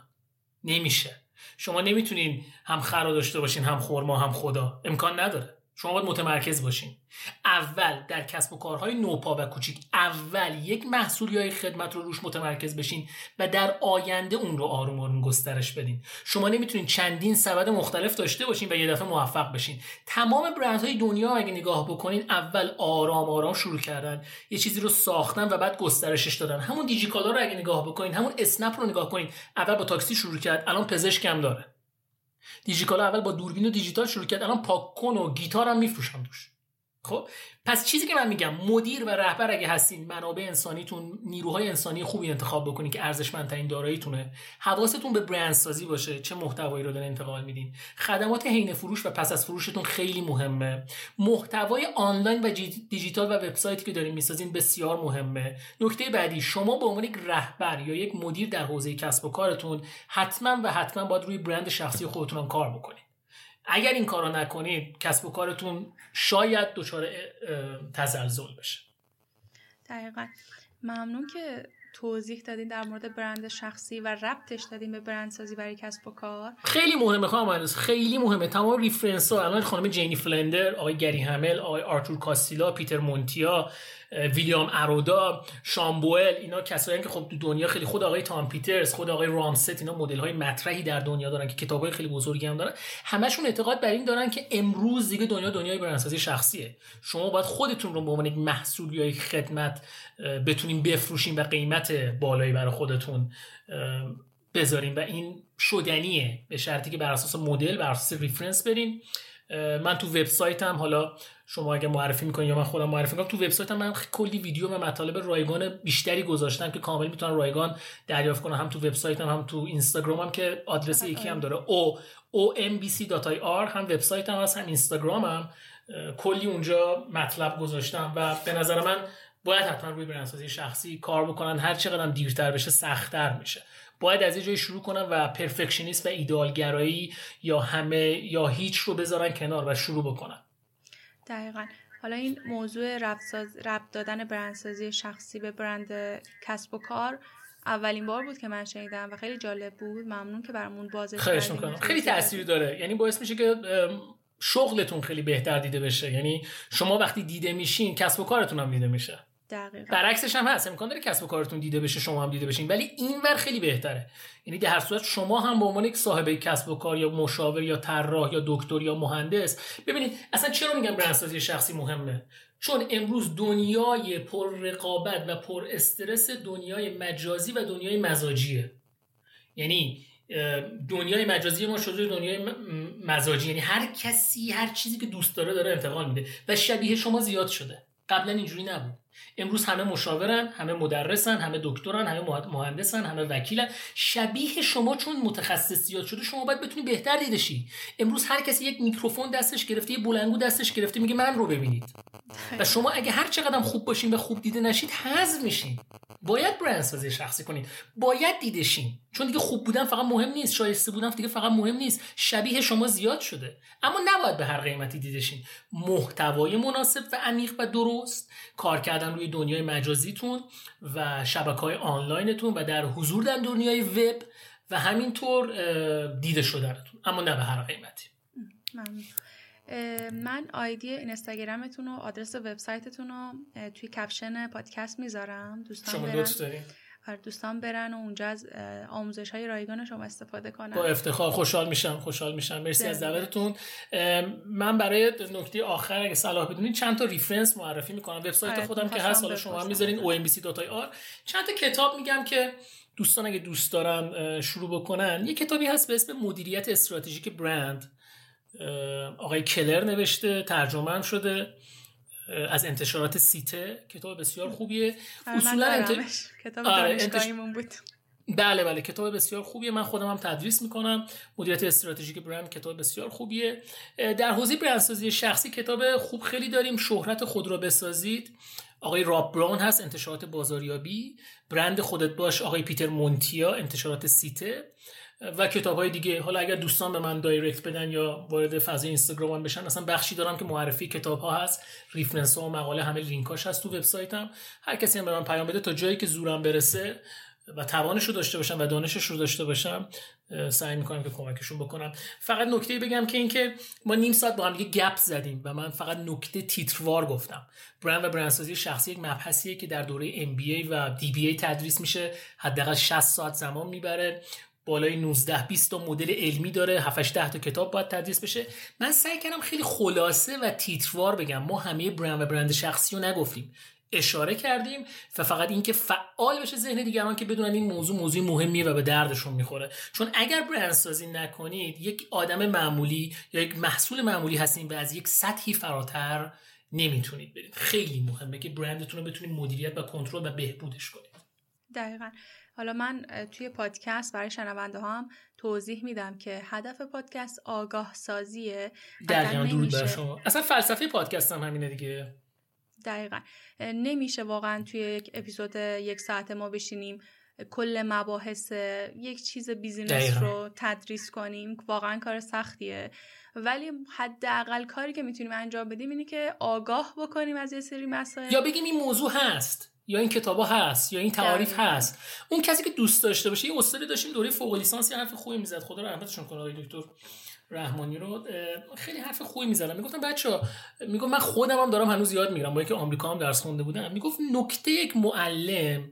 نمیشه. شما نمی‌تونین هم خر داشته باشین هم خورما هم خدا. امکان نداره. شما باید متمرکز باشین. اول در کسب و کارهای نوپا و کوچیک اول یک محصول یا خدمت رو روش متمرکز بشین و در آینده اون رو آروم آروم گسترش بدین. شما نمی‌تونین چندین سبد مختلف داشته باشین و یه دفعه موفق بشین. تمام برندهای دنیا اگه نگاه بکنین اول آرام آرام شروع کردن یه چیزی رو ساختن و بعد گسترشش دادن. همون دیجیکالا رو اگه نگاه بکنین همون اسنپ رو نگاه کنین. اول با تاکسی شروع کرد الان پزشک هم داره. دیجیکالا اول با دوربین و دیجیتال شروع کرد الان پاکن و گیتار هم میفروشن توش. خب پس چیزی که من میگم مدیر و رهبر اگه هستین منابع انسانیتون نیروهای انسانی خوبی انتخاب بکنین که ارزشمندترین داراییتونه. حواستون به برند سازی باشه چه محتوایی رو دارین انتقال میدین. خدمات حین فروش و پس از فروشتون خیلی مهمه. محتوای آنلاین و دیجیتال و وبسایتی که دارین می‌سازین بسیار مهمه. نکته بعدی شما به عنوان یک رهبر یا یک مدیر در حوزه کسب و کارتون حتما و حتما باید روی برند شخصی خودتون کار بکنید اگر این کارو نکنید کسب و کارتون شاید دچار تزلزل بشه. دقیقا. ممنون که توضیح دادین در مورد برند شخصی و ربطش دادین به برندسازی برای کسب و کار. خیلی مهمه خانم خیلی مهمه. تمام ریفرنس ها الان خانم جینی فلندر آقای گری همل آقای آرتور کاستیلا پیتر مونتیا ویلیام ارودا شامبوئل اینا کسایی که خب تو دنیا خیلی خود آقای تام پیترز خود آقای رامست اینا مدل های مطرحی در دنیا دارن که کتاب های خیلی بزرگی هم دارن. همشون اعتقاد بر این دارن که امروز دیگه دنیا دنیای برندسازی شخصیه. شما باید خودتون رو به عنوان یک محصول یا یک خدمت بتونین بفروشین و قیمت بالایی برای خودتون بذارین. و این شدنیه. به شرطی که بر اساس مدل بر اساس ریفرنس برین. من تو وبسایتم حالا شما اگه معرفی می‌کنین یا من خودم معرفی می‌کنم تو وبسایتم من کلی ویدیو و مطالب رایگان بیشتری گذاشتم که کامل می‌تونن رایگان دریافت کنم هم تو وبسایتم هم تو اینستاگرامم که آدرس یکی هم داره. او ombc.ir هم وبسایتم هست هم اینستاگرامم کلی اونجا مطلب گذاشتم و به نظر من باید حتما روی برندسازی شخصی کار بکنن. هر چقدر دیرتر بشه سختتر میشه. باید از یه جایی شروع کنن و پرفکشنیست و ایدالگرایی یا همه یا هیچ رو بذارن کنار و شروع بکنن. دقیقا. حالا این موضوع ربط دادن برندسازی شخصی به برند کسب و کار اولین بار بود که من شنیدم و خیلی جالب بود. ممنون که برامون بازش خیلی خیلی تاثیر داره. یعنی باعث میشه که شغلتون خیلی بهتر دیده بشه. یعنی شما وقتی دیده میشین کسب و کارتون هم دیده میشه. دقیقا. برعکسش هم هست. امکان داره کسب و کارتون دیده بشه شما هم دیده بشین. ولی این ور خیلی بهتره. یعنی در هر صورت شما هم به عنوان یک صاحب کسب و کار یا مشاور یا طراح یا دکتر یا مهندس ببینید اصلا چرا میگم برندسازی شخصی مهمه؟ چون امروز دنیای پر رقابت و پر استرس دنیای مجازی و دنیای مزاجیه. یعنی دنیای مجازی ما شده دنیای مزاجی. یعنی هر کسی هر چیزی که دوست داره داره انتقال میده و شبیه شما زیاد شده. قبلا اینجوری نبود. امروز همه مشاورن همه مدرسن همه دکترن همه مهندسن همه وکیلن. شبیه شما چون متخصص زیاد شده شما باید بتونی بهتر دیده شی. امروز هر کسی یک میکروفون دستش گرفته یه بلنگو دستش گرفته میگه من رو ببینید. و شما اگه هر چقدر خوب باشین و خوب دیده نشید حذف میشین. باید برندسازی شخصی کنید باید دیده شین. چون دیگه خوب بودن فقط مهم نیست شایسته بودن دیگه فقط مهم نیست. شبیه شما زیاد شده. اما نباید به هر قیمتی دیده شین. محتوای مناسب و عمیق و درست. کار کردن روی دنیای مجازیتون و شبکه های آنلاینتون و در حضور در دنیای وب و همینطور دیده شدنتون. اما نه به هر قیمتی. من آیدی اینستاگرامتون و آدرس وبسایتتون رو توی caption پادکست می‌ذارم. دوستان شما برن. آره، دوستان برن و اونجا از آموزش های رایگان شما استفاده کنن. با افتخار خوشحال میشم خوشحال میشم. مرسی از دعوتتون. من برای نکته آخر اگه صلاح بدونید چند تا reference معرفی می‌کنم. وبسایت آره، خودم که هست حالا شما هم می‌ذارین ombc.ir چند تا کتاب میگم که دوستان اگه دوست دارن شروع بکنن. یه کتابی هست به اسم مدیریت استراتژیک برند. آقای کلر نوشته ترجمه هم شده. از انتشارات سیته کتاب بسیار خوبیه. اصولا انت... کتاب آره بود. بله بله کتاب بسیار خوبیه. من خودم هم تدریس می‌کنم. مدیریت استراتژیک برند کتاب بسیار خوبیه. در حوزه برندسازی شخصی کتاب خوب خیلی داریم. شهرت خود را بسازید. آقای راب براون هست انتشارات بازاریابی. برند خودت باش آقای پیتر مونتیا انتشارات سیته و کتاب های دیگه. حالا اگر دوستان به من direct بدن یا وارد فضای اینستاگرام بشن اصلا بخشی دارم که معرفی کتاب ها هست. reference ها و مقاله همه لینکاش هست تو وبسایتم. هر کسی هم به من پیام بده تا جایی که زورم برسه و توانش رو داشته باشم و دانشش رو داشته باشم سعی می‌کنم که کمکشون بکنم. فقط نکته بگم که اینکه ما نیم ساعت با هم یه گپ زدیم و من فقط نکته تیتروار گفتم. برند و برندسازی شخصی یک مبحثیه که در دوره MBA و DBA تدریس میشه. حداقل 60 ساعت زمان می‌بره. بالای 19 20 تا مدل علمی داره. 7 10 تا کتاب باید تدریس بشه. من سعی کردم خیلی خلاصه و تیتروار بگم. ما همه برند و برند شخصی رو نگفتیم. اشاره کردیم و فقط اینکه فعال بشه ذهن دیگران که بدونن این موضوع موضوع مهمیه و به دردشون می‌خوره. چون اگر برندسازی نکنید یک آدم معمولی یا یک محصول معمولی هستین و از یک سطحی فراتر نمی‌تونید برید. خیلی مهمه که برندتون رو بتونید مدیریت و کنترل و بهبودش کنید. دقیقا. حالا من توی پادکست برای شنونده هم توضیح میدم که هدف پادکست آگاه سازیه دقیقا بر شما. اصلا فلسفه پادکست هم همینه دیگه. دقیقا. نمیشه واقعا توی یک اپیزود یک ساعت ما بشینیم کل مباحث یک چیز بیزینس رو تدریس کنیم. واقعا کار سختیه. ولی حداقل کاری که می‌تونیم انجام بدیم اینه که آگاه بکنیم از یه سری مسائل. یا بگیم این موضوع هست. یا این کتابا هست یا این تعاریف هست. اون کسی که دوست داشته باشه یه استادی داشتیم دوره فوق لیسانس یه حرف خوبی می‌زد. خدا رحمتشون کنه آقای دکتر رحمانی رو. خیلی حرف خوبی می‌زدن. می‌گفتم بچه می‌گفت من خودم هم دارم هنوز یاد می‌گیرم. با اینکه آمریکا هم درس خونده بودم. می‌گفت نکته یک معلم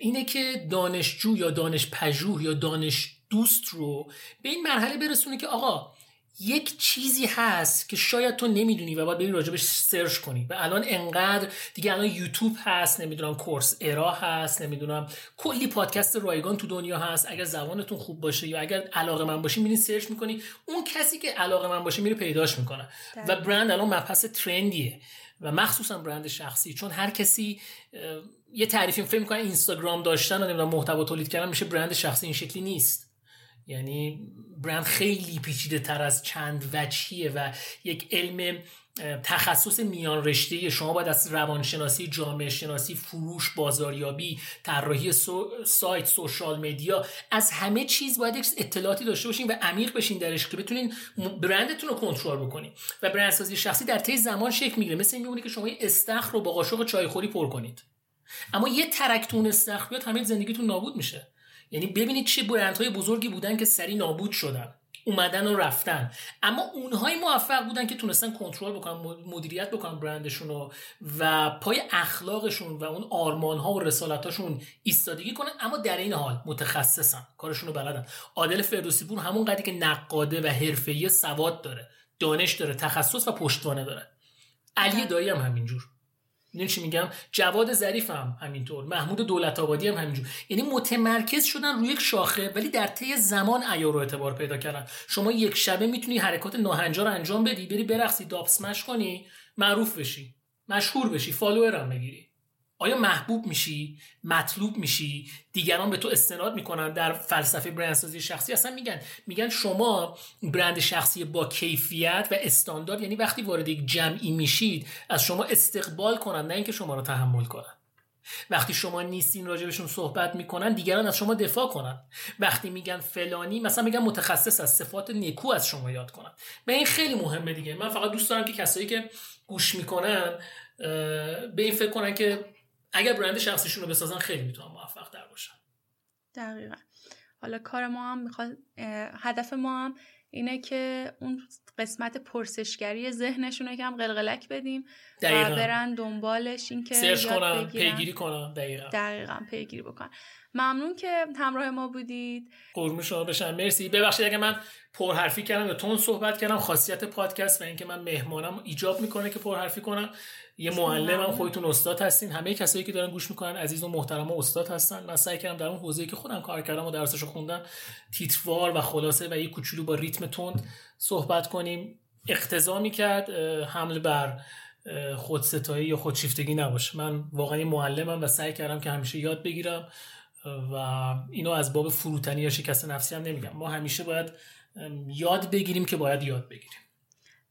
اینه که دانشجو یا دانش پژوه یا دانش دوست رو به این مرحله برسونه که آقا یک چیزی هست که شاید تو نمی‌دونی و باید بری راجبش سرچ کنی. و الان انقدر دیگه الان یوتیوب هست نمی‌دونم کورس ارا هست نمی‌دونم کلی پادکست رایگان تو دنیا هست. اگر زبانتون خوب باشه یا اگر علاقه من باشی میری سرچ می‌کنی اون کسی که علاقه من باشه میره پیداش می‌کنه. و برند الان مبحث ترندیه. و مخصوصا برند شخصی. چون هر کسی یه تعریفی فکر می‌کنه اینستاگرام داشتن و نمی‌دونم محتوا تولید کردن میشه برند شخصی این شکلی نیست. یعنی برند خیلی پیچیده تر از چند وجهیه و یک علم تخصص میان رشته شما باید از روانشناسی جامعه شناسی فروش بازاریابی طراحی سایت سوشال مدیا از همه چیز باید اطلاعاتی داشته باشین و عمیق بشین درش که بتونین برندتون رو کنترل بکنین و برندسازی شخصی در طی زمان شکل می‌گیره. مثل این میمونه که شما استخر رو با قاشق چایخوری پر کنید. اما یه ترکتون استخر بیاد همه زندگیتون نابود میشه. یعنی ببینید چه برندهای بزرگی بودن که سری نابود شدن اومدن و رفتن. اما اونهای موفق بودن که تونستن کنترل بکنن مدیریت بکنن برندشون رو و پای اخلاقشون و اون آرمان ها و رسالتاشون ایستادگی کنن اما در این حال متخصصن کارشون رو بلدن. عادل فردوسی پور همون قدری که نقاده و حرفه‌ای سواد داره دانش داره تخصص و پشتوانه داره. علی دایی هم همینجور. می‌دونی چی میگم؟ جواد ظریف هم همینطور محمود دولت آبادی هم همینجور. یعنی متمرکز شدن روی یک شاخه ولی در طی زمان عیار رو اعتبار پیدا کردن. شما یک شبه می‌تونی حرکات ناهنجار انجام بدی بری برقصی داپ کنی معروف بشی مشهور بشی فالوور هم بگیری. آیا محبوب میشی؟ مطلوب میشی؟ دیگران به تو استناد می‌کنن در فلسفه برندسازی شخصی. اصلا میگن میگن شما برند شخصی با کیفیت و استاندارد یعنی وقتی وارد یک جمعی میشید از شما استقبال کنن نه اینکه شما رو تحمل کنن. وقتی شما نیستین راجبشون صحبت می‌کنن دیگران از شما دفاع کنن. وقتی میگن فلانی مثلا میگن متخصص از صفات نیکو از شما یاد کنن. به این خیلی مهمه دیگه. من فقط دوست دارم که کسایی که گوش می‌کنن به این فکر کنن که اگر برند شخصیشون رو بسازن خیلی می‌تونن موفق در باشن. دقیقا. حالا کار ما هم می‌خواد هدف ما هم اینه که اون قسمت پرسشگری ذهنشون رو کم قلقلک بدیم. دقیقا. و برن دنبالش این که سرچ کنن پیگیری کنن دقیقا. دقیقا پیگیری بکنن. ممنون که همراه ما بودید. قربون شما بشم. مرسی. ببخشید اگه من پرحرفی کردم یا تون صحبت کردم خاصیت پادکست و اینکه من مهمانم ایجاب می‌کنه که پرحرفی کنم. یه معلمم خودتون استاد هستین. همه کسایی که دارن گوش می‌کنن عزیز و محترم و استاد هستن. من سعی کردم در اون حوزه‌ای که خودم کار کردم و درسشو خوندم تیتروار و خلاصه و یه کوچولو با ریتم تند صحبت کنیم. اقتضا کرد حمل بر خودستایی یا خودشیفتگی نباشه. من واقعا معلمم و سعی کردم که همیشه یاد بگیرم و اینو از باب فروتنی یا شکست نفسی هم نمیگم. ما همیشه باید یاد بگیریم که باید یاد بگیریم.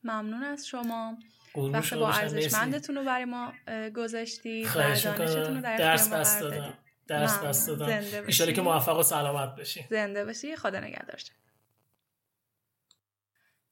ممنون از شما. وقت با ارزشمندتون رو برای ما گذاشتید خواهش می‌کنم. درس بس دادم. درس بس دادم. ایشالا که موفق و سلامت بشی. زنده بشی خدا نگهدار.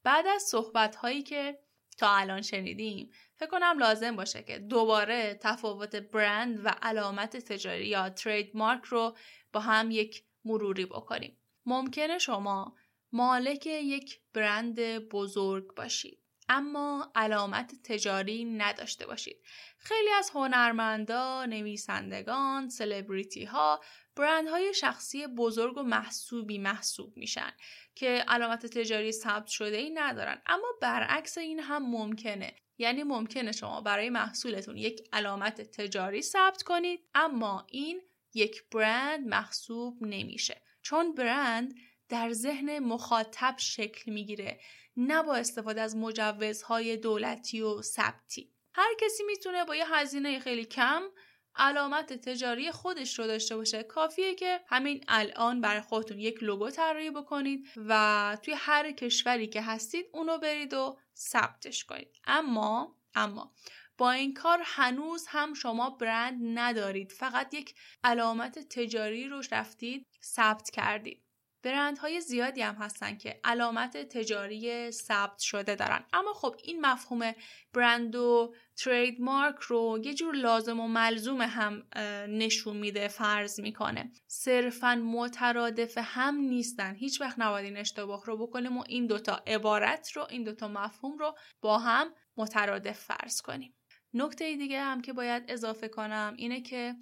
بعد از صحبت هایی که تا الان شنیدیم فکر کنم لازم باشه که دوباره تفاوت برند و علامت تجاری یا ترید مارک رو با هم یک مروری بکنیم. ممکنه شما مالک یک برند بزرگ باشید اما علامت تجاری نداشته باشید. خیلی از هنرمندا، نویسندگان، سلبریتی ها برندهای شخصی بزرگ و محسوبی محسوب میشن که علامت تجاری ثبت شده ای ندارن. اما برعکس این هم ممکنه. یعنی ممکنه شما برای محصولتون یک علامت تجاری ثبت کنید اما این یک برند محسوب نمیشه. چون برند در ذهن مخاطب شکل می‌گیره نه با استفاده از مجوزهای دولتی و ثبتی. هر کسی می‌تونه با یه هزینه خیلی کم علامت تجاری خودش رو داشته باشه. کافیه که همین الان برای خودتون یک لوگو طراحی بکنید و توی هر کشوری که هستید اونو برید و ثبتش کنید. اما اما با این کار هنوز هم شما برند ندارید. فقط یک علامت تجاری رو رفتید ثبت کردید. برندهای زیادی هم هستن که علامت تجاری ثبت شده دارن. اما خب این مفهوم برند و ترید مارک رو یه جور لازم و ملزوم هم نشون میده فرض می‌کنه. صرفا مترادف هم نیستن. هیچ وقت نباید این اشتباه رو بکنیم و این دوتا عبارت رو این دوتا مفهوم رو با هم مترادف فرض کنیم. نکته دیگه هم که باید اضافه کنم اینه که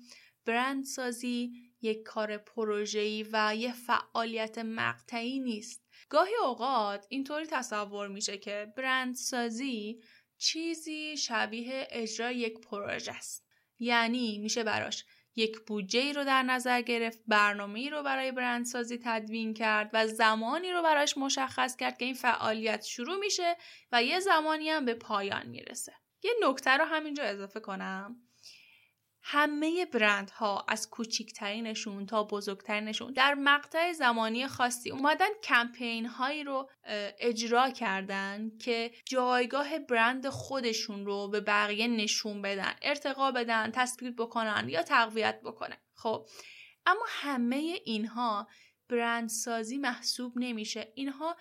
برند سازی یک کار پروژه‌ای و یه فعالیت مقطعی نیست. گاهی اوقات اینطوری تصور میشه که برند سازی چیزی شبیه اجرای یک پروژه است. یعنی میشه براش یک بودجه رو در نظر گرفت برنامه رو برای برندسازی تدوین کرد و زمانی رو براش مشخص کرد که این فعالیت شروع میشه و یه زمانی هم به پایان می‌رسه یه نکته رو همینجا اضافه کنم همه برندها از کوچیکترینشون تا بزرگترینشون در مقطع زمانی خاصی اومدن کمپین هایی رو اجرا کردن که جایگاه برند خودشون رو به بقیه نشون بدن ارتقا بدن تثبیت بکنن یا تقویت بکنن. خب اما همه اینها برندسازی محسوب نمیشه. اینها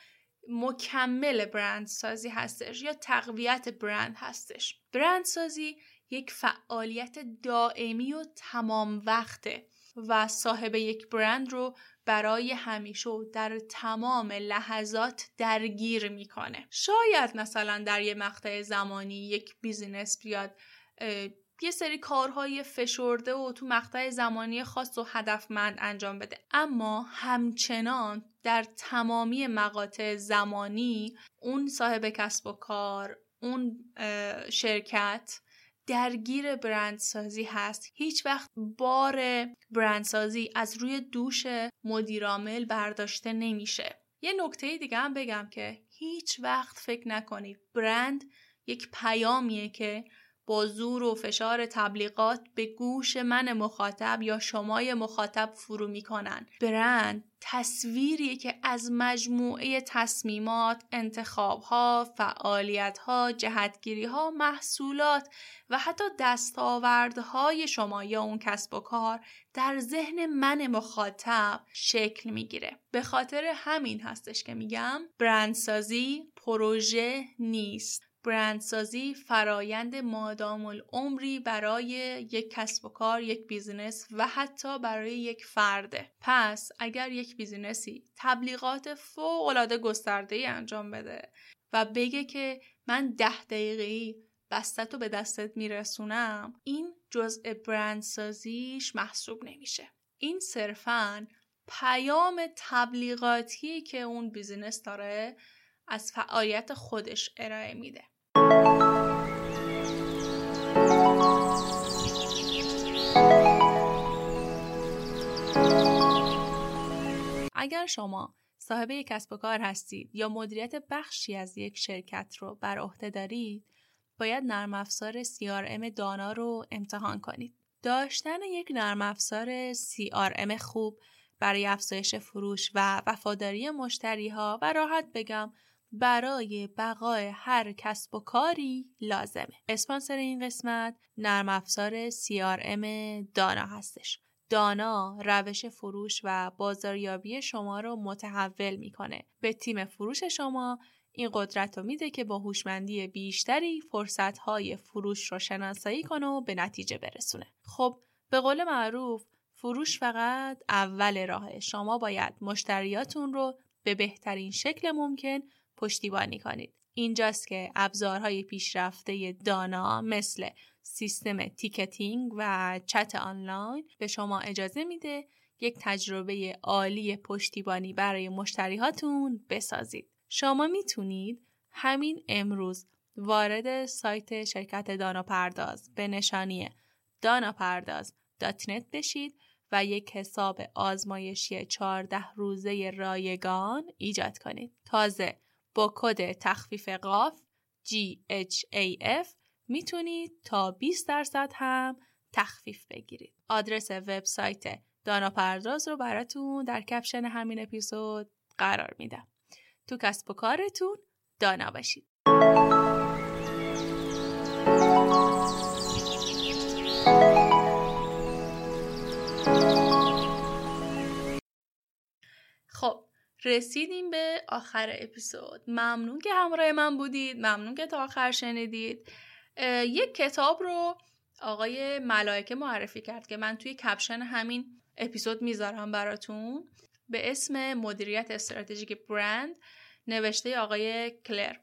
مکمل برندسازی هستش یا تقویت برند هستش. برندسازی یک فعالیت دائمی و تمام وقته و صاحب یک برند رو برای همیشه و در تمام لحظات درگیر می‌کنه. شاید مثلا در یه مقطع زمانی یک بیزینس بیاد یه سری کارهای فشرده و تو مقطع زمانی خاص و هدفمند انجام بده. اما همچنان در تمامی مقاطع زمانی اون صاحب کسب و کار اون شرکت درگیر برندسازی هست. هیچ وقت بار برندسازی از روی دوش مدیرامل برداشته نمیشه. یه نکته دیگه هم بگم که هیچ وقت فکر نکنید. برند یک پیامیه که با زور و فشار تبلیغات به گوش من مخاطب یا شمای مخاطب فرو می‌کنن برند تصویری که از مجموعه تصمیمات، انتخابها، فعالیتها، جهتگیریها، محصولات و حتی دستاوردهای شما یا اون کسب و کار در ذهن من مخاطب شکل می‌گیره. به خاطر همین هستش که میگم برندسازی پروژه نیست. برندسازی فرایند مادام‌العمری برای یک کسب و کار، یک business و حتی برای یک فرده. پس اگر یک business ی تبلیغات فوق العاده گسترده انجام بده و بگه که من ده دقیقه بستت رو به دستت میرسونم این جزء برندسازیش محسوب نمیشه. این صرفا پیام تبلیغاتی که اون بیزینس داره از فعالیت خودش ارائه میده. اگر شما صاحب یک کسب و کار هستید یا مدیریت بخشی از یک شرکت رو بر عهده دارید باید نرم افزار CRM دانا رو امتحان کنید. داشتن یک نرم افزار CRM خوب برای افزایش فروش و وفاداری مشتری ها و راحت بگم برای بقای هر کسب و کاری لازمه. اسپانسر این قسمت نرم افزار CRM دانا هستش. دانا روش فروش و بازاریابی شما رو متحول می‌کنه. به تیم فروش شما این قدرت رو میده که با هوشمندی بیشتری فرصتهای فروش رو شناسایی کنه و به نتیجه برسونه. خب به قول معروف فروش فقط اول راهه. شما باید مشتریاتون رو به بهترین شکل ممکن پشتیبانی کنید. اینجاست که ابزارهای پیشرفته دانا مثل سیستم ticketing و چت آنلاین به شما اجازه میده یک تجربه عالی پشتیبانی برای مشتریهاتون بسازید. شما می‌تونید همین امروز وارد سایت شرکت دانا پرداز به نشانی net بشید و یک حساب آزمایشی 14 روزه رایگان ایجاد کنید. تازه با کد تخفیف قاف GHAF می‌تونید تا 20 درصد هم تخفیف بگیرید. آدرس وبسایت دانا پرداز رو براتون در کپشن همین اپیزود قرار میدم. تو کسب و کارتون دانا باشید. خب رسیدیم به آخر اپیزود ممنون که همراه من بودید ممنون که تا آخر شنیدید یک کتاب رو آقای ملائکه معرفی کرد که من توی کپشن همین اپیزود می‌ذارم براتون. به اسم مدیریت استراتژیک برند نوشته آقای کلر.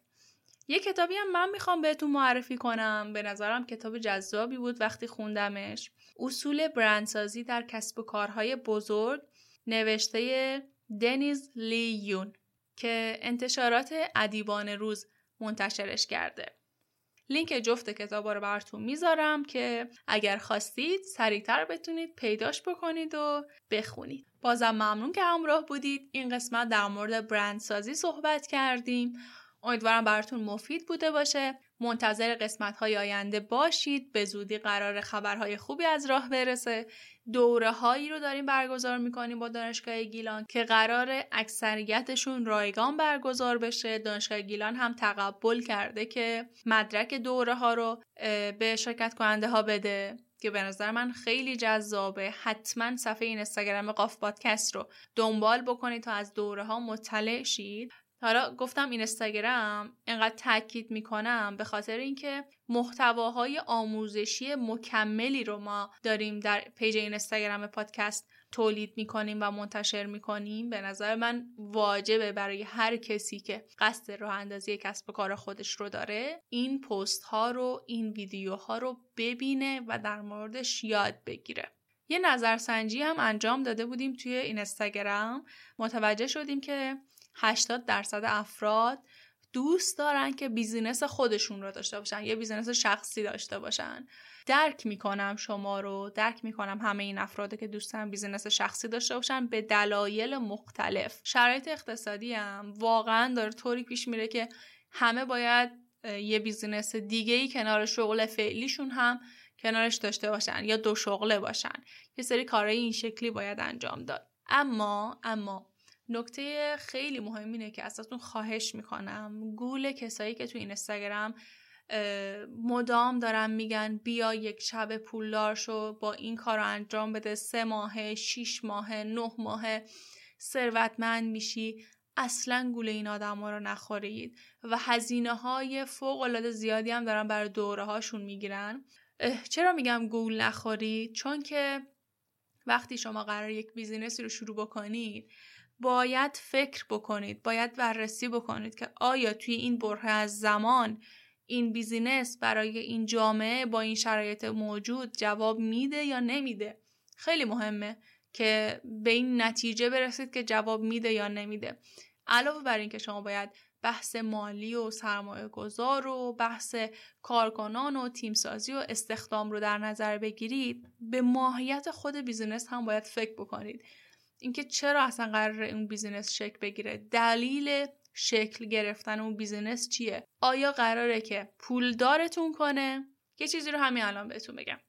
یه کتابی هم من می‌خوام بهتون معرفی کنم. به نظرم کتاب جذابی بود وقتی خوندمش. اصول برندسازی در کسب و کارهای بزرگ نوشته دنیز لی یون که انتشارات ادیبان روز منتشرش کرده. لینک جفت کتاب رو براتون می‌ذارم که اگر خواستید سریعتر بتونید پیداش بکنید و بخونید. بازم ممنون که همراه بودید. این قسمت در مورد برندسازی صحبت کردیم. امیدوارم براتون مفید بوده باشه. منتظر قسمت های آینده باشید. به زودی قرار خبرهای خوبی از راه برسه. دوره هایی رو داریم برگزار می‌کنیم با دانشگاه گیلان که قرار اکثریتشون رایگان برگزار بشه. دانشگاه گیلان هم تقبل کرده که مدرک دوره ها رو به شرکت کننده ها بده که به نظر من خیلی جذابه. حتما صفحه این اینستاگرام قاف پادکست رو دنبال بکنید تا از دوره ها مطلع شید. حالا گفتم اینستاگرام اینقدر تاکید می‌کنم به خاطر اینکه محتواهای آموزشی مکملی رو ما داریم در پیج اینستاگرام پادکست تولید می‌کنیم و منتشر می‌کنیم. به نظر من واجبه برای هر کسی که قصد راه اندازی کسب و کار خودش رو داره این پست ها رو این ویدیوها رو ببینه و در موردش یاد بگیره. یه نظرسنجی هم انجام داده بودیم توی اینستاگرام. متوجه شدیم که 80 درصد افراد دوست دارن که business خودشون رو داشته باشن یه business شخصی داشته باشن. درک می‌کنم شما رو درک می‌کنم همه این افراد که دوستن business شخصی داشته باشن به دلایل مختلف. شرایط اقتصادی هم واقعا داره طوری پیش میره که همه باید یه business دیگه ای کنار شغل فعلیشون هم کنارش داشته باشن یا دو شغله باشن. یه سری کارهای این شکلی باید انجام داد. اما اما نکته خیلی مهم اینه که ازتون خواهش می‌کنم. گول کسایی که تو اینستاگرام مدام دارن میگن بیا یک شب پولدار شو با این کار رو انجام بده. سه ماه شیش ماه نه ماه ثروتمند میشی. اصلا گول این آدم ها رو نخورید. و هزینه های فوق العاده زیادی هم دارن برای دوره هاشون می‌گیرن چرا میگم گول نخورید چون که وقتی شما قراره یک business ی رو شروع بکنید باید فکر بکنید باید بررسی بکنید که آیا توی این برهه از زمان این business برای این جامعه با این شرایط موجود جواب میده یا نمیده. خیلی مهمه که به این نتیجه برسید که جواب میده یا نمیده. علاوه بر اینکه شما باید بحث مالی و سرمایه گذار و بحث کارکنان و تیم‌سازی و استخدام رو در نظر بگیرید به ماهیت خود business هم باید فکر بکنید. اینکه چرا اصلا قراره اون business شکل بگیره؟ دلیل شکل گرفتن اون business چیه؟ آیا قراره که پولدارتون کنه؟ یه چیزی رو همین الان بهتون بگم.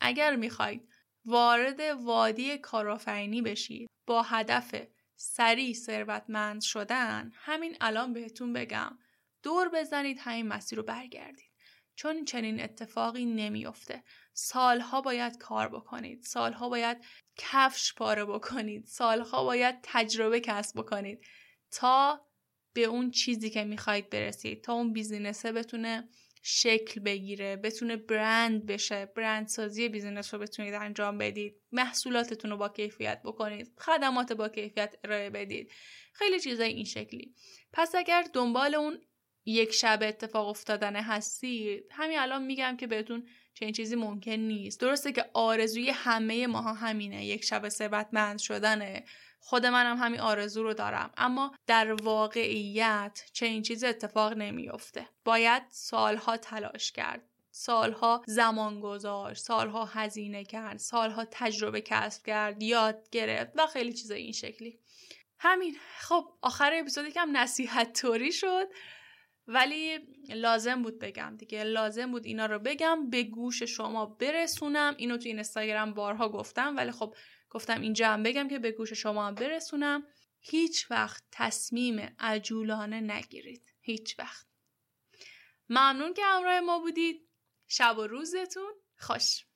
اگر می‌خواید وارد وادی کارآفرینی بشید با هدف سریع ثروتمند شدن همین الان بهتون بگم دور بزنید همین مسیر رو برگردید. چون چنین اتفاقی نمیفته. سالها باید کار بکنید. سالها باید کفش پاره بکنید. سالها باید تجربه کسب بکنید. تا به اون چیزی که می‌خواید برسید. تا اون بیزینسه بتونه شکل بگیره بتونه برند بشه. برند سازی بیزینس رو بتونید انجام بدید. محصولاتتون رو با کیفیت بکنید. خدمات با کیفیت ارائه بدید. خیلی چیزای این شکلی. پس اگر دنبال اون یک شب اتفاق افتادن هستید همین الان میگم که بهتون چنین چیزی ممکن نیست. درسته که آرزوی همه ماها همینه. یک شب ثروتمند شدنه. خود منم همین آرزو رو دارم. اما در واقعیت چنین چیزی اتفاق نمیافته. باید سالها تلاش کرد. سالها زمان گذاشت. سالها هزینه کرد. سالها تجربه کسب کرد. یاد گرفت و خیلی چیزای این شکلی. همین. خب آخر اپیزود یکم نصیحت طوری شد. ولی لازم بود بگم دیگه لازم بود اینا رو بگم به گوش شما برسونم. اینو تو این اینستاگرام بارها گفتم ولی خب گفتم اینجا هم بگم که به گوش شما هم برسونم. هیچ وقت تصمیم عجولانه نگیرید. هیچ وقت. ممنون که همراه ما بودید. شب و روزتون خوش.